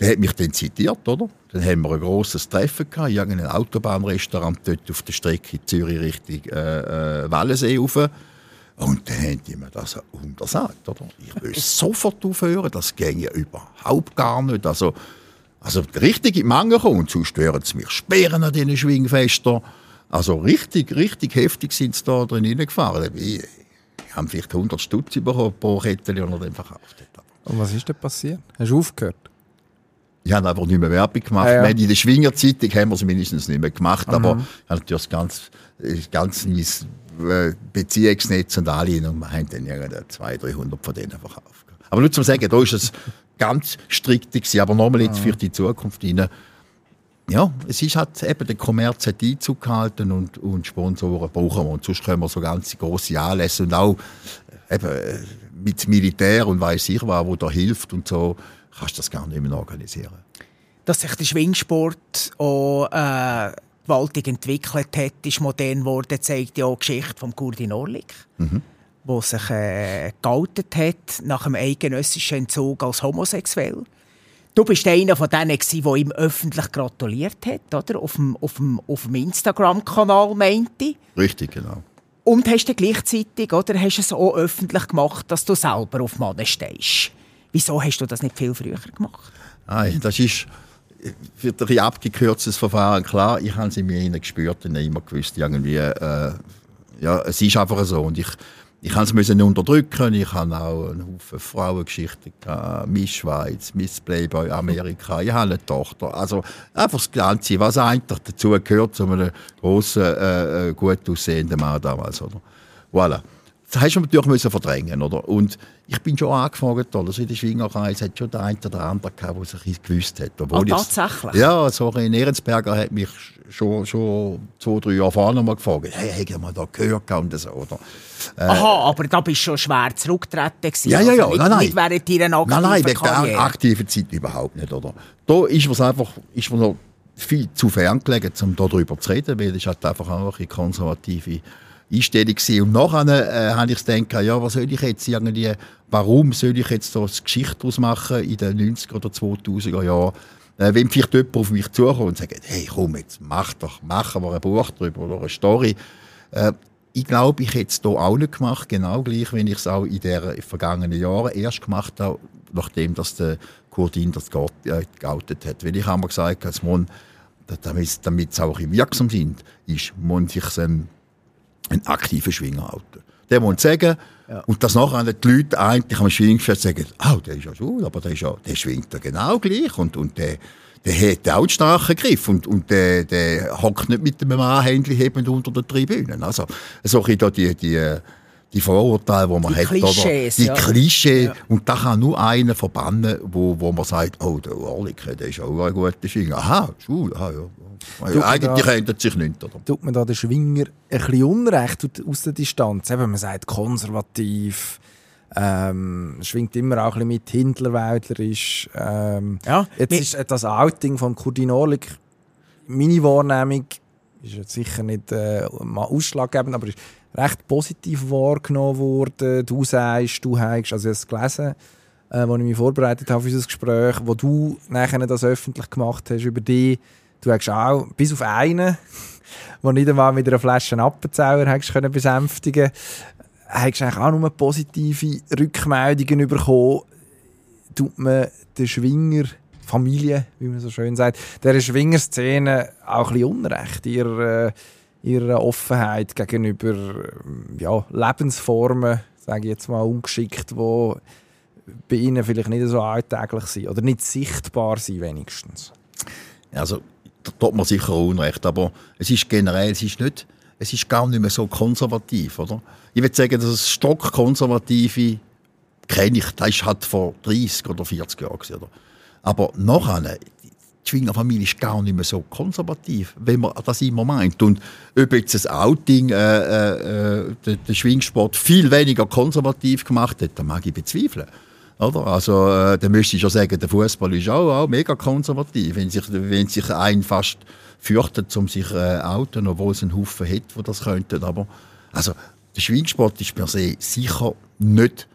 der hat mich dann zitiert, oder? Dann haben wir ein grosses Treffen gehabt, in irgendeinem Autobahnrestaurant dort auf der Strecke Zürich Richtung äh, äh, Wallensee rauf. Und dann haben die mir das untersagt, oder? Ich will sofort aufhören, das ginge überhaupt gar nicht. Also, also richtig in Mangel kommen, sonst werden sie mich sperren an diesen Schwingfesten. Also richtig, richtig heftig sind sie da drin gefahren. Ich, ich habe vielleicht 100 Stutz bekommen pro Kette, die er dann verkauft hat. Und was ist denn passiert? Hast du aufgehört? Ich habe einfach nicht mehr Werbung gemacht. Ja, ja. In der Schwingerzeitung haben wir es mindestens nicht mehr gemacht, mhm. aber ich habe natürlich das ganz, ganz mein Beziehungsnetz und alle und haben dann irgendwie 200, 300 von denen verkauft. Aber nur zum sagen, da ist es ganz strikt gewesen, aber nochmal jetzt für die Zukunft rein. Ja, es ist halt eben, der Kommerz hat Einzug gehalten und, und Sponsoren brauchen wir. Und sonst können wir so ganz grosse Anlässe und auch eben mit Militär und weiß ich was, wo da hilft und so kannst du das gar nicht mehr organisieren. Dass sich der Schwingsport auch äh, gewaltig entwickelt hat, ist modern geworden, zeigt ja auch die Geschichte von Gurdin Orlik, mhm. wo sich äh, geoutet hat nach einem eidgenössischen Entzug als homosexuell. Du bist einer von denen, der ihm öffentlich gratuliert hat, oder? Auf dem, auf dem, auf dem Instagram-Kanal, meinte Richtig, genau. Und hast du gleichzeitig, oder, hast es auch öffentlich gemacht, dass du selber auf Mann stehst. Wieso hast du das nicht viel früher gemacht? Nein, das ist für ein abgekürztes Verfahren. Klar, ich habe es in mir gespürt und immer gewusst, irgendwie, äh, ja, es ist einfach so. Und ich, ich musste es unterdrücken. Ich habe auch einen Haufen Frauengeschichten gehabt. Miss Schweiz, Miss Playboy Amerika. Ich habe eine Tochter. Also einfach das Ganze, was eigentlich dazu gehört zu einem grossen, äh, äh gut aussehenden Mann damals. Oder? Voilà das hast du natürlich müssen verdrängen oder? Und ich bin schon angefragt, oder? Also in der Schwingerkreis hat schon der eine oder andere gehabt, der sich gewusst hat. Obwohl oh, tatsächlich? Ja, so in Ehrensberger hat mich schon, schon zwei, drei Jahre vorher noch mal gefragt, hey, du mal da gehört und so, oder? Äh, Aha, aber da bist du schon schwer zurückgetreten gewesen. Ja, ja, ja, also nicht, nein, nein. Nicht während deiner aktiven Nein, nein, wegen der aktiven Zeit überhaupt nicht, oder? Da ist mir einfach, ist mir noch viel zu fern gelegen, um darüber zu reden, weil es halt einfach auch eine konservative Einstellung gewesen. Und nachher äh, habe ich gedacht, ja, was soll ich jetzt irgendwie, warum soll ich jetzt so eine Geschichte daraus machen in den 90er oder 2000er Jahren? Äh, wenn vielleicht jemand auf mich zukommt und sagt, hey, komm jetzt, mach doch, machen wir ein Buch darüber oder eine Story. Äh, ich glaube, ich hätte es hier auch nicht gemacht, genau gleich, wenn ich es auch in den vergangenen Jahren erst gemacht habe, nachdem das der Kurdin das äh, geoutet hat. Weil ich habe mir gesagt, dass man, damit sie auch wirksam sind, ist, muss ich es ähm, einen aktiven Schwinger halten. Der muss sagen, ja. und das nachher die Leute eigentlich am Schwingfest sagen, oh, der ist ja schwul, aber der, ist ja, der schwingt ja genau gleich und, und der, der hat auch einen starken Griff und, und der, der hockt nicht mit einem Anhändchen hebend unter den Tribünen. Also, so ein die, die, die Vorurteile, die man die hat. Klischees, die ja. Klischee. Ja. Und da kann nur einer verbannen, wo, wo man sagt, oh, der Orlik, der ist auch ein guter Schwinger. Aha, schwul, aha, ja. Ja, eigentlich ändert sich nichts. Oder? Tut man da den Schwinger ein bisschen unrecht aus der Distanz? Eben, man sagt konservativ, ähm, schwingt immer auch ein bisschen mit, hindlerwäldlerisch. Ähm, ja, jetzt ist das Outing von Kurdin Orlik, meine Wahrnehmung, ist jetzt sicher nicht äh, mal ausschlaggebend, aber ist recht positiv wahrgenommen worden. Du sagst, du hast, also ich gelesen, äh, als ich mich vorbereitet habe für dieses Gespräch, wo du nachher das öffentlich gemacht hast über dich, Du hast auch, bis auf einen, der nicht einmal mit einer Flasche Appenzauer hast können besänftigen hast du eigentlich auch nur positive Rückmeldungen bekommen. Tut man den Schwinger Familie, wie man so schön sagt, der Schwingerszene auch ein bisschen Unrecht, ihrer, ihrer Offenheit gegenüber ja, Lebensformen, sage ich jetzt mal ungeschickt, die bei ihnen vielleicht nicht so alltäglich sind oder nicht sichtbar sind wenigstens. Also, da tut man sicher Unrecht, aber es ist generell, es ist nicht, es ist gar nicht mehr so konservativ, oder? Ich würde sagen, dass das Stockkonservative kenne ich, das halt vor 30 oder 40 Jahren oder? Aber nachher, die Schwingerfamilie ist gar nicht mehr so konservativ, wenn man das immer meint. Und ob jetzt das Outing äh, äh, äh den, Schwingsport viel weniger konservativ gemacht hat, das mag ich bezweifeln. Oder? Also, äh, dann müsste ich schon sagen, der Fußball ist auch, auch, mega konservativ. Wenn sich, wenn sich ein fast fürchtet, um sich äh, outen, obwohl es einen Haufen hat, wo das könnten. Aber also, der Schwingsport ist per se sicher nicht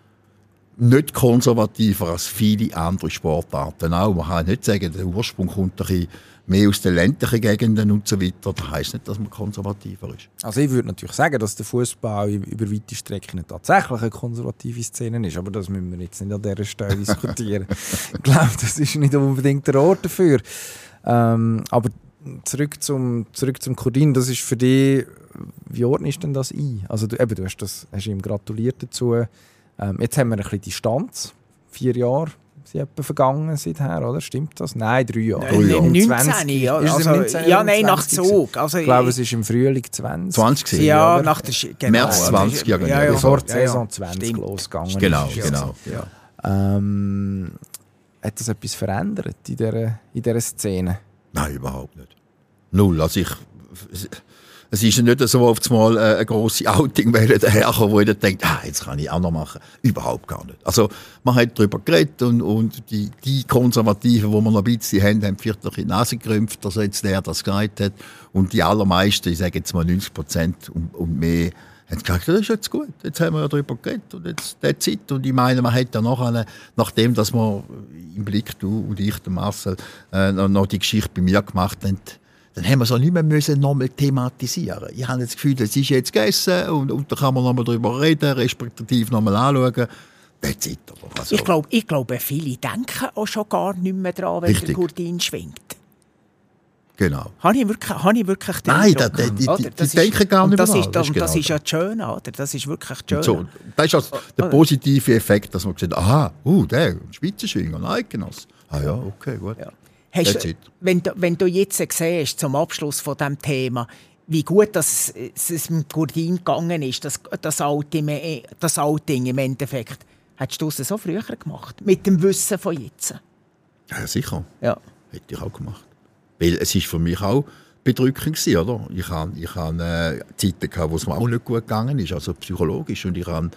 nicht konservativer als viele andere Sportarten auch. Man kann nicht sagen, der Ursprung kommt ein bisschen mehr aus den ländlichen Gegenden und so weiter. Das heisst nicht, dass man konservativer ist. Also ich würde natürlich sagen, dass der Fußball über weite Strecken tatsächlich eine konservative Szene ist, aber das müssen wir jetzt nicht an dieser Stelle diskutieren. ich glaube, das ist nicht unbedingt der Ort dafür. Ähm, aber zurück zum, zurück zum Kurdin, das ist für dich, wie ordnest du denn das ein? Also du, eben, du hast, das, hast ihm gratuliert dazu, ähm, jetzt haben wir ein bisschen Distanz. Vier Jahre sind etwa vergangen seither, oder? Stimmt das? Nein, drei Jahre. Nein, drei 19, ja. Also, 19, ja, nein, nach Zug. Also, ich glaube, es ist im Frühling 20. 20 gewesen, Ja, oder? nach der genau, März 20, ja, genau. Ja, ja. Bevor die Saison 20 Stimmt. losgegangen genau, ist. Genau, genau. Ja. Ähm, hat das etwas verändert in dieser, in dieser Szene? Nein, überhaupt nicht. Null. Also ich es ist nicht so auf einmal äh, eine grosse Outing daherkommen, wo ich denkt, ah, jetzt kann ich auch noch machen. Überhaupt gar nicht. Also, man hat darüber geredet und, und die, die Konservativen, die wir noch ein bisschen haben, haben vielleicht die Nase gerümpft, dass jetzt der das gesagt hat. Und die allermeisten, ich sage jetzt mal 90 Prozent und, und mehr, haben gesagt, das ist jetzt gut, jetzt haben wir ja darüber geredet und jetzt der Zeit. Und ich meine, man hat ja nachher, nachdem dass wir im Blick, du und ich, der Marcel, äh, noch die Geschichte bei mir gemacht haben, dann haben wir es auch nicht mehr müssen nochmal thematisieren Ich habe das Gefühl, das ist jetzt gegessen und, und da kann man nochmal darüber reden, respektive nochmal anschauen. That's it. Also. Ich, glaube, ich glaube, viele denken auch schon gar nicht mehr daran, wenn Richtig. der Gurdin schwingt. Genau. Habe ich wirklich, habe ich wirklich den Nein, da, die, die, die, die denken gar nicht das mehr ist, das, genau das ist ja schön, oder? Das ist wirklich schön. So, das ist also der positive Effekt, dass man sagt, aha, uh, der, Spitzenschwinger, ein Eidgenoss. Ah ja, okay, gut. Ja. Hast, wenn, du, wenn du jetzt siehst, zum Abschluss von diesem Thema, wie gut das, es mit Gurdin gegangen ist, das, das, Outing, das Outing im Endeffekt, hättest du es so früher gemacht? Mit dem Wissen von jetzt? Ja, sicher. Ja. Hätte ich auch gemacht. Weil es ist für mich auch bedrückend gewesen, oder? Ich habe ich hab, äh, Zeiten gehabt, wo es mir auch nicht gut gegangen ist, also psychologisch. Und ich habe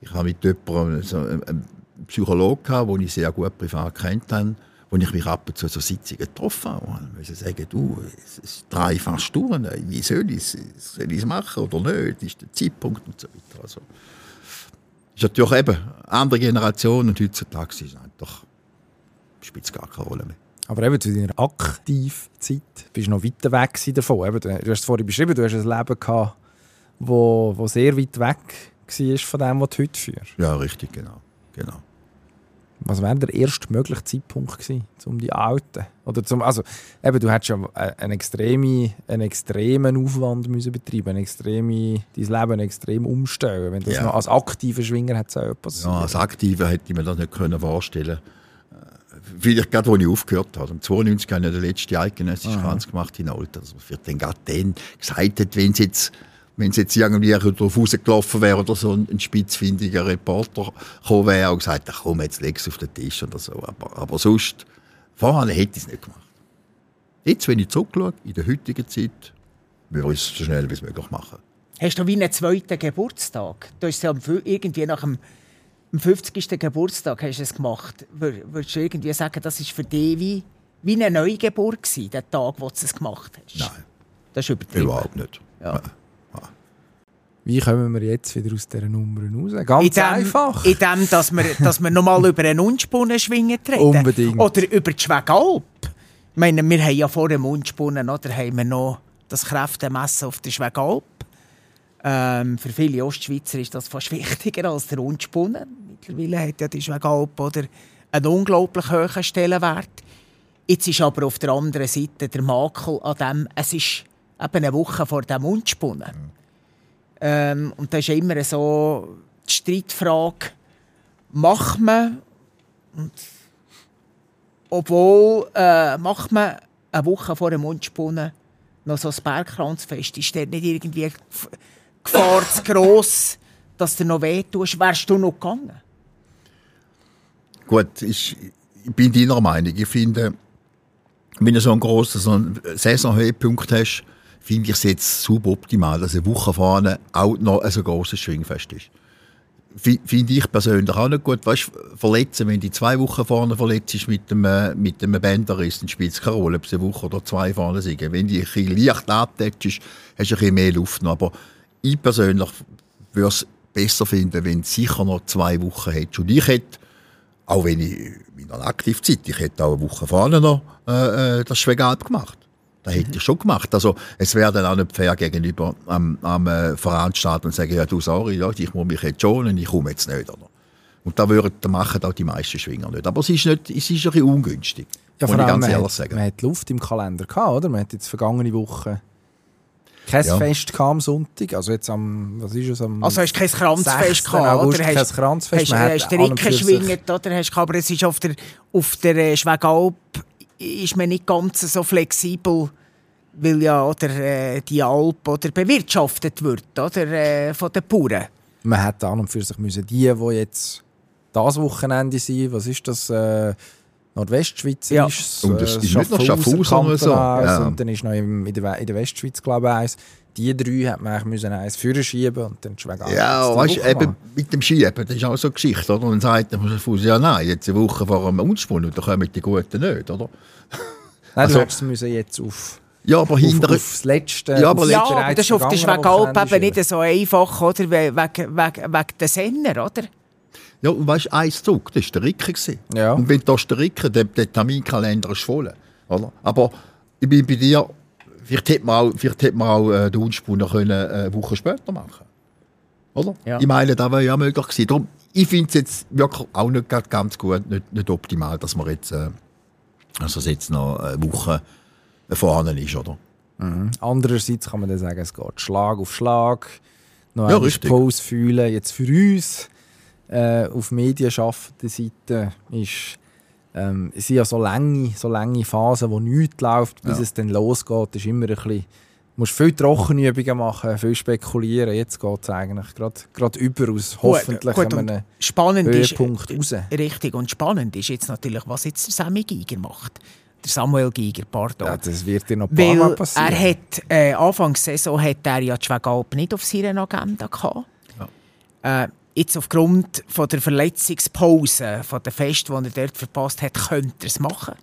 ich hab mit jemandem, so, einen Psychologen gehabt, den ich sehr gut privat kennt habe, wo ich mich ab und zu so Sitzungen getroffen habe. Und ich sagen, du, es ist drei fast durch, wie soll ich es soll ich's machen oder nicht, ist der Zeitpunkt und so weiter. Also, ist natürlich eben eine andere Generation und heutzutage ist es einfach, spielt es gar keine Rolle mehr. Aber eben zu deiner Aktivzeit bist du noch weiter weg davon. Eben, du hast es vorhin beschrieben, du hast ein Leben gehabt, wo, wo sehr weit weg war von dem, was du heute führst. Ja, richtig, genau. genau. Was wäre der erste mögliche Zeitpunkt gewesen, um die Alten? Oder zum, also, eben, du hättest ja einen, extreme, einen extremen Aufwand müssen betreiben, eine extreme, dein Leben extrem umstellen. Wenn das ja. noch als aktiver Schwinger hätte passieren Ja, als Aktiver hätte ich mir das nicht können vorstellen Vielleicht gerade, als ich aufgehört habe. Im 92 habe ich den letzten eidgenössischen Kranz gemacht in Alter. Also, für den gerade dann gesagt hat, wenn es jetzt wenn es jetzt irgendwie drauf rausgelaufen wäre oder so ein, spitzfindiger Reporter gekommen wäre und gesagt, ach komm, jetzt leg es auf den Tisch oder so. Aber, aber sonst, vorher hätte ich es nicht gemacht. Jetzt, wenn ich zurückschaue, in der heutigen Zeit, würde ich es so schnell wie möglich machen. Hast du wie einen zweiten Geburtstag? Du hast ja irgendwie nach dem, dem 50. Geburtstag hast du es gemacht. Würdest du irgendwie sagen, das war für dich wie, wie eine Neugeburt gewesen, der Tag, wo du es gemacht hast? Nein. Das ist übertrieben. Überhaupt nicht. Ja. Wie kommen wir jetzt wieder aus dieser Nummer raus? Ganz in dem, einfach. In dem, dass wir, dass wir nochmal über einen Unspunnen schwingen treten. Unbedingt. Oder über die Schwegalp. Ich meine, wir haben ja vor dem Mundspunnen oder, haben wir noch das Kräftemessen auf der Schwegalp. Ähm, für viele Ostschweizer ist das fast wichtiger als der Unspunnen. Mittlerweile hat ja die Schwegalp oder einen unglaublich hohen Stellenwert. Jetzt ist aber auf der anderen Seite der Makel an dem, es ist eben eine Woche vor dem Unspunnen. Ähm, und da ist immer so die Streitfrage, macht man, und obwohl äh, macht man eine Woche vor dem Mundspunnen noch so ein Bergkranzfest, ist dort nicht irgendwie Gefahr zu gross, dass du noch weh tust? Wärst du noch gegangen? Gut, ich, ich bin deiner Meinung. Ich finde, wenn du so einen grossen so einen Saisonhöhepunkt hast, finde ich es jetzt suboptimal, dass eine Woche vorne auch noch ein so grosses Schwingfest ist finde ich persönlich auch nicht gut. Weißt, verletzen, wenn du zwei Wochen vorne verletzt ist mit einem, äh, mit einem Bänderriss, dann spielt es keine Rolle, ob es eine Woche oder zwei vorne sind. Wenn du ein bisschen leicht abtätschst, hast du ein bisschen mehr Luft noch. Aber ich persönlich würde es besser finden, wenn du sicher noch zwei Wochen hättest. Und ich hätte, auch wenn ich in einer Aktivzeit, ich hätte auch eine Woche vorne noch äh, äh das Schwegalp gemacht. Das hätte ich schon gemacht. Also, es wäre dann auch nicht fair gegenüber am, am äh, Veranstalter und sagen, ja, du, sorry, ja, ich muss mich jetzt schonen, ich komme jetzt nicht. Oder? Und da würden, da machen auch die meisten Schwinger nicht. Aber es ist, nicht, es ist ein bisschen ungünstig. Ja, vor allem, man, hat, man hat Luft im Kalender gehabt, oder? Man hat jetzt vergangene Woche kein ja. Fest am Sonntag, also jetzt am, was ist es, am Also hast du kein Kranzfest gehabt, August, oder? Hast, kein Kranzfest. Hast, hast, hast den Rücken geschwingt, oder? Hast, aber es ist auf der, auf der äh, Schwegalp ist man nicht ganz so flexibel, weil ja oder, äh, die Alp oder bewirtschaftet wird oder, äh, von den Bauern. Man hätte an und für sich müssen die, die jetzt das Wochenende sind, was ist das? Äh, Nordwestschweiz ja. ist Und das äh, ist nicht noch Schaffhausen oder so. Ja. Und dann ist noch in, der, in der Westschweiz, glaube ich, eins. Die drei hat man müssen eins führen schieben und dann Schwäger. Ja, weißt du, eben mit dem Schieben, das ist auch so eine Geschichte, oder? Und dann sagt der Fuß, ja nein, jetzt eine Woche vor dem Unspunn und dann kommen die Guten nicht, oder? Nein, also, du hättest müssen jetzt auf ja, aber hinter... Auf, das letzte... Ja, aber, ja, aber das ist auf der Schwegalp eben nicht so einfach, oder? Wegen, wegen, wegen den Sender, oder? Ja, und weißt du, ein Zug, das war der Ricker. Ja. Und wenn du der Ricker, der, der Terminkalender ist voll. Oder? Aber ich bin bei dir, vielleicht hätte man auch, vielleicht hätte man auch äh, den Unspunner können, äh, eine Woche später machen Oder? Ja. Ich meine, das wäre ja möglich gewesen. Darum, ich finde es jetzt wirklich auch nicht ganz gut, nicht, nicht optimal, dass man jetzt, äh, also jetzt noch eine Woche vorhanden ist. Oder? Mhm. Andererseits kann man dann sagen, es geht Schlag auf Schlag. Noch ja, richtig. Pause fühlen. Jetzt für uns äh, auf medienschaffender Seite ist, ähm, es sind ja so lange, so lange Phasen, wo nichts läuft, bis ja. es dann losgeht. ist immer ein bisschen, du musst viel Trockenübungen machen, viel spekulieren. Jetzt geht es eigentlich gerade über aus hoffentlich gut, gut, einem spannend Höhepunkt ist, raus. Richtig, und spannend ist jetzt natürlich, was jetzt der Sammy Giger macht der Samuel Giger, pardon. Ja, das wird dir noch ein paar Mal passieren. Er hat, äh, Anfangs Saison hat er ja die Schwegalp nicht auf seiner Agenda gehabt. Ja. Äh, jetzt aufgrund von der Verletzungspause, von der Fest, die er dort verpasst hat, könnte er es machen.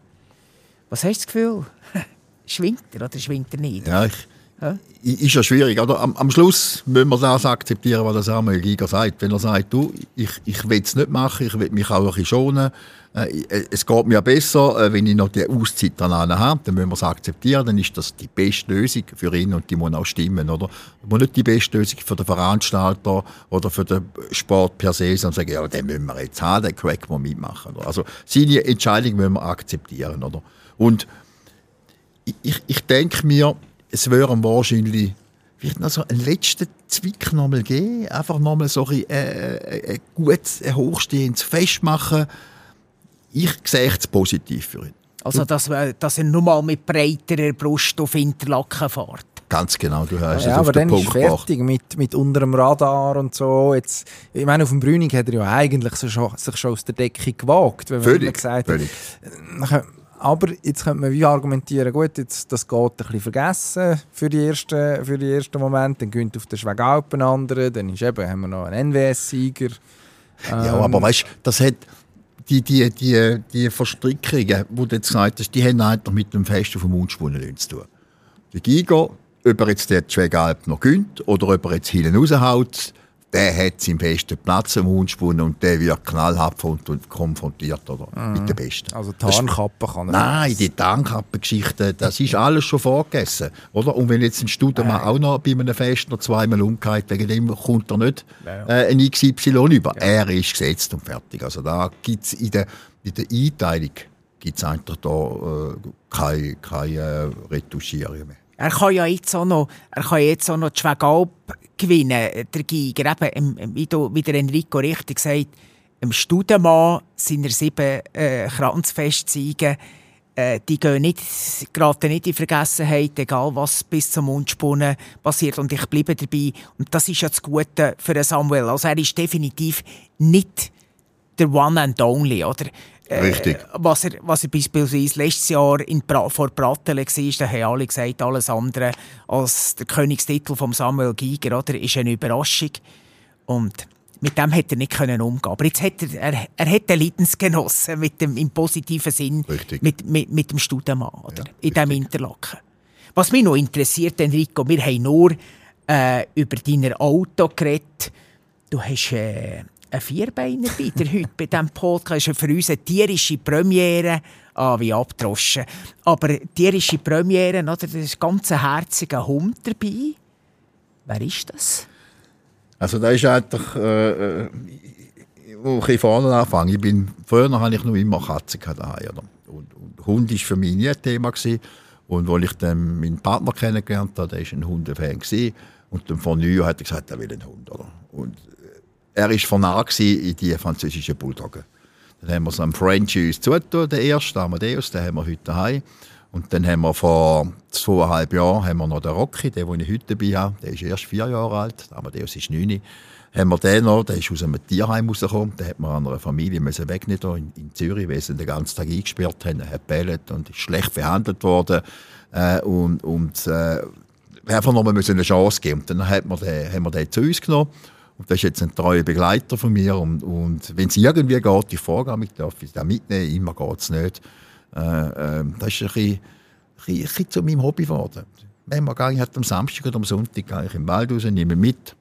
Was hast du das Gefühl? schwingt er oder schwingt er nicht? Ja, ich, ja? Ist ja schwierig. Oder? Am, am Schluss müssen wir das akzeptieren, was der Samuel Giger sagt. Wenn er sagt, du, ich, ich will es nicht machen, ich will mich auch ein bisschen schonen, äh, es geht mir besser, äh, wenn ich noch die Auszeit dann habe, dann müssen wir es akzeptieren, dann ist das die beste Lösung für ihn und die muss auch stimmen, oder? Aber nicht die beste Lösung für den Veranstalter oder für den Sport per se, sondern sagen, ja, den müssen wir jetzt haben, den Crack wir mitmachen. Oder? Also seine Entscheidung müssen wir akzeptieren, oder? Und ich, ich denke mir, es wäre wahrscheinlich vielleicht noch so einen letzten Zwick nochmal geben, einfach nochmal so ein, äh, äh, ein gutes, ein hochstehendes Fest machen, ich sehe es positiv für ihn. Also, dass, dass er nur mal mit breiterer Brust auf Interlaken fährt. Ganz genau, du hast ja, es aber auf den dann Punkt ist fertig mit, mit unter dem Radar und so. Jetzt, ich meine, auf dem Brüning hat er ja eigentlich sich schon, sich schon aus der Decke gewagt. Wenn völlig, gesagt völlig. Hat, aber jetzt könnte man wie argumentieren, gut, jetzt, das geht ein bisschen vergessen für die ersten, für die ersten Momente. Dann gönnt auf der Schwegalpen andere, dann ist eben, haben wir noch einen NWS-Sieger. Ja, aber ähm, weißt du, das hat die, die, die, die Verstrickungen, die du jetzt gesagt hast, die haben eigentlich mit dem Fest auf dem Mundschwunden zu tun. Der Giga, ob er jetzt der Schwegalp noch gönnt oder ob er jetzt hinten raushaut, der hat seinen besten Platz im Hundspunnen und der wird knallhart konfrontiert oder, Mhm. mit den Besten. Also Tarnkappe kann er. Nein, die Tarnkappengeschichte, das ist alles schon vorgegessen. Oder? Und wenn jetzt ein Studemann auch noch bei einem Fest noch zweimal umgeht, wegen dem kommt er nicht äh, ein XY über. Er ist gesetzt und fertig. Also da gibt es in der, in der Einteilung gibt's eigentlich da äh, keine, keine äh, Retuschierung mehr. Er kann ja jetzt auch noch, er kann jetzt auch noch die Schwegalp gewinnen, der Giger. Eben, wie, du, wie der Enrico richtig sagt, im Studemann sind er sieben äh, Kranzfestsiege. Äh, die gehen nicht, geraten nicht in Vergessenheit, egal was bis zum Mundspunnen passiert. Und ich bleibe dabei. Und das ist ja das Gute für Samuel. Also er ist definitiv nicht der One and Only, oder? Äh, Richtig. Was er, was er beispielsweise letztes Jahr in Bra vor Brattelen war, da haben alle gesagt, alles andere als der Königstitel von Samuel Giger, oder? Ist eine Überraschung. Und mit dem hätte er nicht können umgehen. Aber jetzt hat er, er, er hat den Leidensgenossen mit dem, im positiven Sinn Richtig. mit, mit, mit dem Studemann, oder? in diesem Interlaken. Was mich noch interessiert, Enrico, wir haben nur äh, über dein Auto geredet. Du hast äh, einen Vierbeiner bei dir heute bei diesem Podcast. Das ist für uns eine tierische Premiere. Ah, wie abgedroschen. Aber tierische Premiere, oder? Da ist ein ganz herziger Hund dabei. Wer ist das? Also da ist eigentlich, äh, äh, wo ich vorne anfange. Ich bin, früher habe ich noch immer gehabt daheim, oder? Und, und Hund war für mich nie ein Thema. Gewesen. Und als ich dann meinen Partner kennengelernt habe, der war ein Hundefan. Gewesen. Und dann vor neun hat er gesagt, er will einen Hund. Oder? Und er war vernarrt in die französischen Bulldoggen. Dann haben wir einen French uns zugetan, den ersten, Amadeus, den haben wir heute daheim. Und dann haben wir vor zweieinhalb Jahren haben wir noch den Rocky, den, den ich heute dabei habe. Der ist erst vier Jahre alt, der Amadeus ist neun. Haben wir den noch, der ist aus einem Tierheim rausgekommen. Den hat man an einer Familie müssen wegnehmen in, in Zürich, weil sie den ganzen Tag eingesperrt haben. Er hat bellet und ist schlecht behandelt worden. Äh, und und äh, einfach noch mal müssen eine Chance geben. Und dann hat man den, haben wir den zu uns genommen. Und das ist jetzt ein treuer Begleiter von mir. Und, und wenn es irgendwie geht, ich frage mich, darf ich den mitnehmen? Immer geht es nicht. Äh, äh, das ist ein bisschen, ein bisschen, ein bisschen zu meinem Hobby geworden. Manchmal gehe ich halt am Samstag oder am Sonntag gehe ich im Wald raus, nehme mit,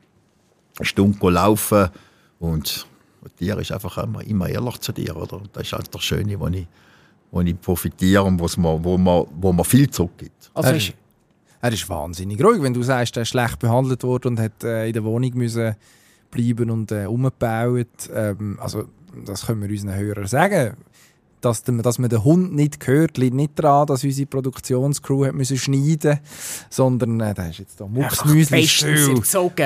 eine Stunde laufen und Tier ist einfach immer, immer ehrlich zu dir. Oder? Und Das ist halt das Schöne, wo ich, wo ich profitiere und wo's mir, wo, man, wo man viel zurückgibt. Also Er- ist, Er ist wahnsinnig ruhig, wenn du sagst, er ist schlecht behandelt worden und hat äh, in der Wohnung müssen bleiben und äh, umgebaut. Ähm, also das können wir unseren Hörern sagen. Dass, dass man den Hund nicht hört, liegt nicht daran, dass unsere Produktionscrew hat müssen schneiden sondern äh, da ist jetzt da Mucksmüsli still.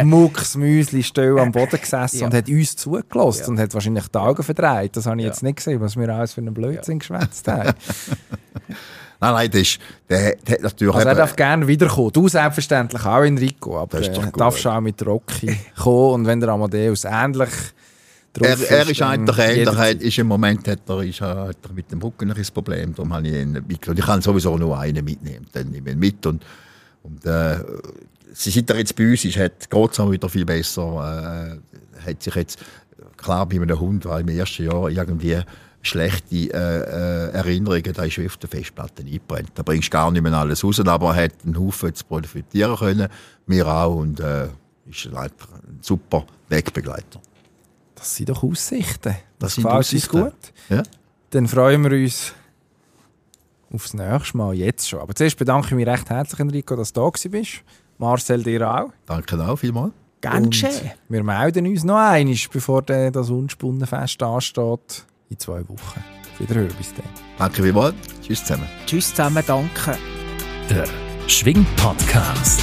Mucksmüsli still am Boden gesessen Ja. und hat uns zugelassen Ja. und hat wahrscheinlich die Augen verdreht. Das habe ich jetzt nicht gesehen, was wir alles für einen Blödsinn geschwätzt haben. Nein, nein, das ist, der, der hat natürlich Also er eben- darf gerne wiederkommen. Du selbstverständlich auch, Enrico. Aber Das äh, darfst auch mit Rocky kommen. Und wenn der Amadeus ähnlich drauf Er, er ist eigentlich ähnlich. Ist im Moment hat er, ist, er- hat er mit dem Rücken ein Problem. Darum habe ich ihn mitgenommen. Ich kann sowieso nur einen mitnehmen. Dann nehme ich ihn mit. Und, und äh, sie seit er jetzt bei uns ist, hat geht es wieder viel besser. Äh, hat sich jetzt, klar, bei einem Hund war im ersten Jahr irgendwie schlechte äh, äh, Erinnerungen, da ist auf der Festplatte eingebrannt. Da bringst du gar nicht mehr alles raus, aber er hat einen Haufen jetzt profitieren können, wir auch, und äh, ist einfach ein super Wegbegleiter. Das sind doch Aussichten. Das, Das sind gefällt uns Aussichten. gut. Ja? Dann freuen wir uns aufs nächste Mal, jetzt schon. Aber zuerst bedanke ich mich recht herzlich, Enrico, dass du da bist. Marcel, dir auch. Danke auch vielmals. Gern Und geschehen. Wir melden uns noch einmal, bevor das Unspunnenfest ansteht. In zwei Wochen. Wiederhören bis dann. Danke vielmals. Tschüss zusammen. Tschüss zusammen, danke. Der Schwing Podcast.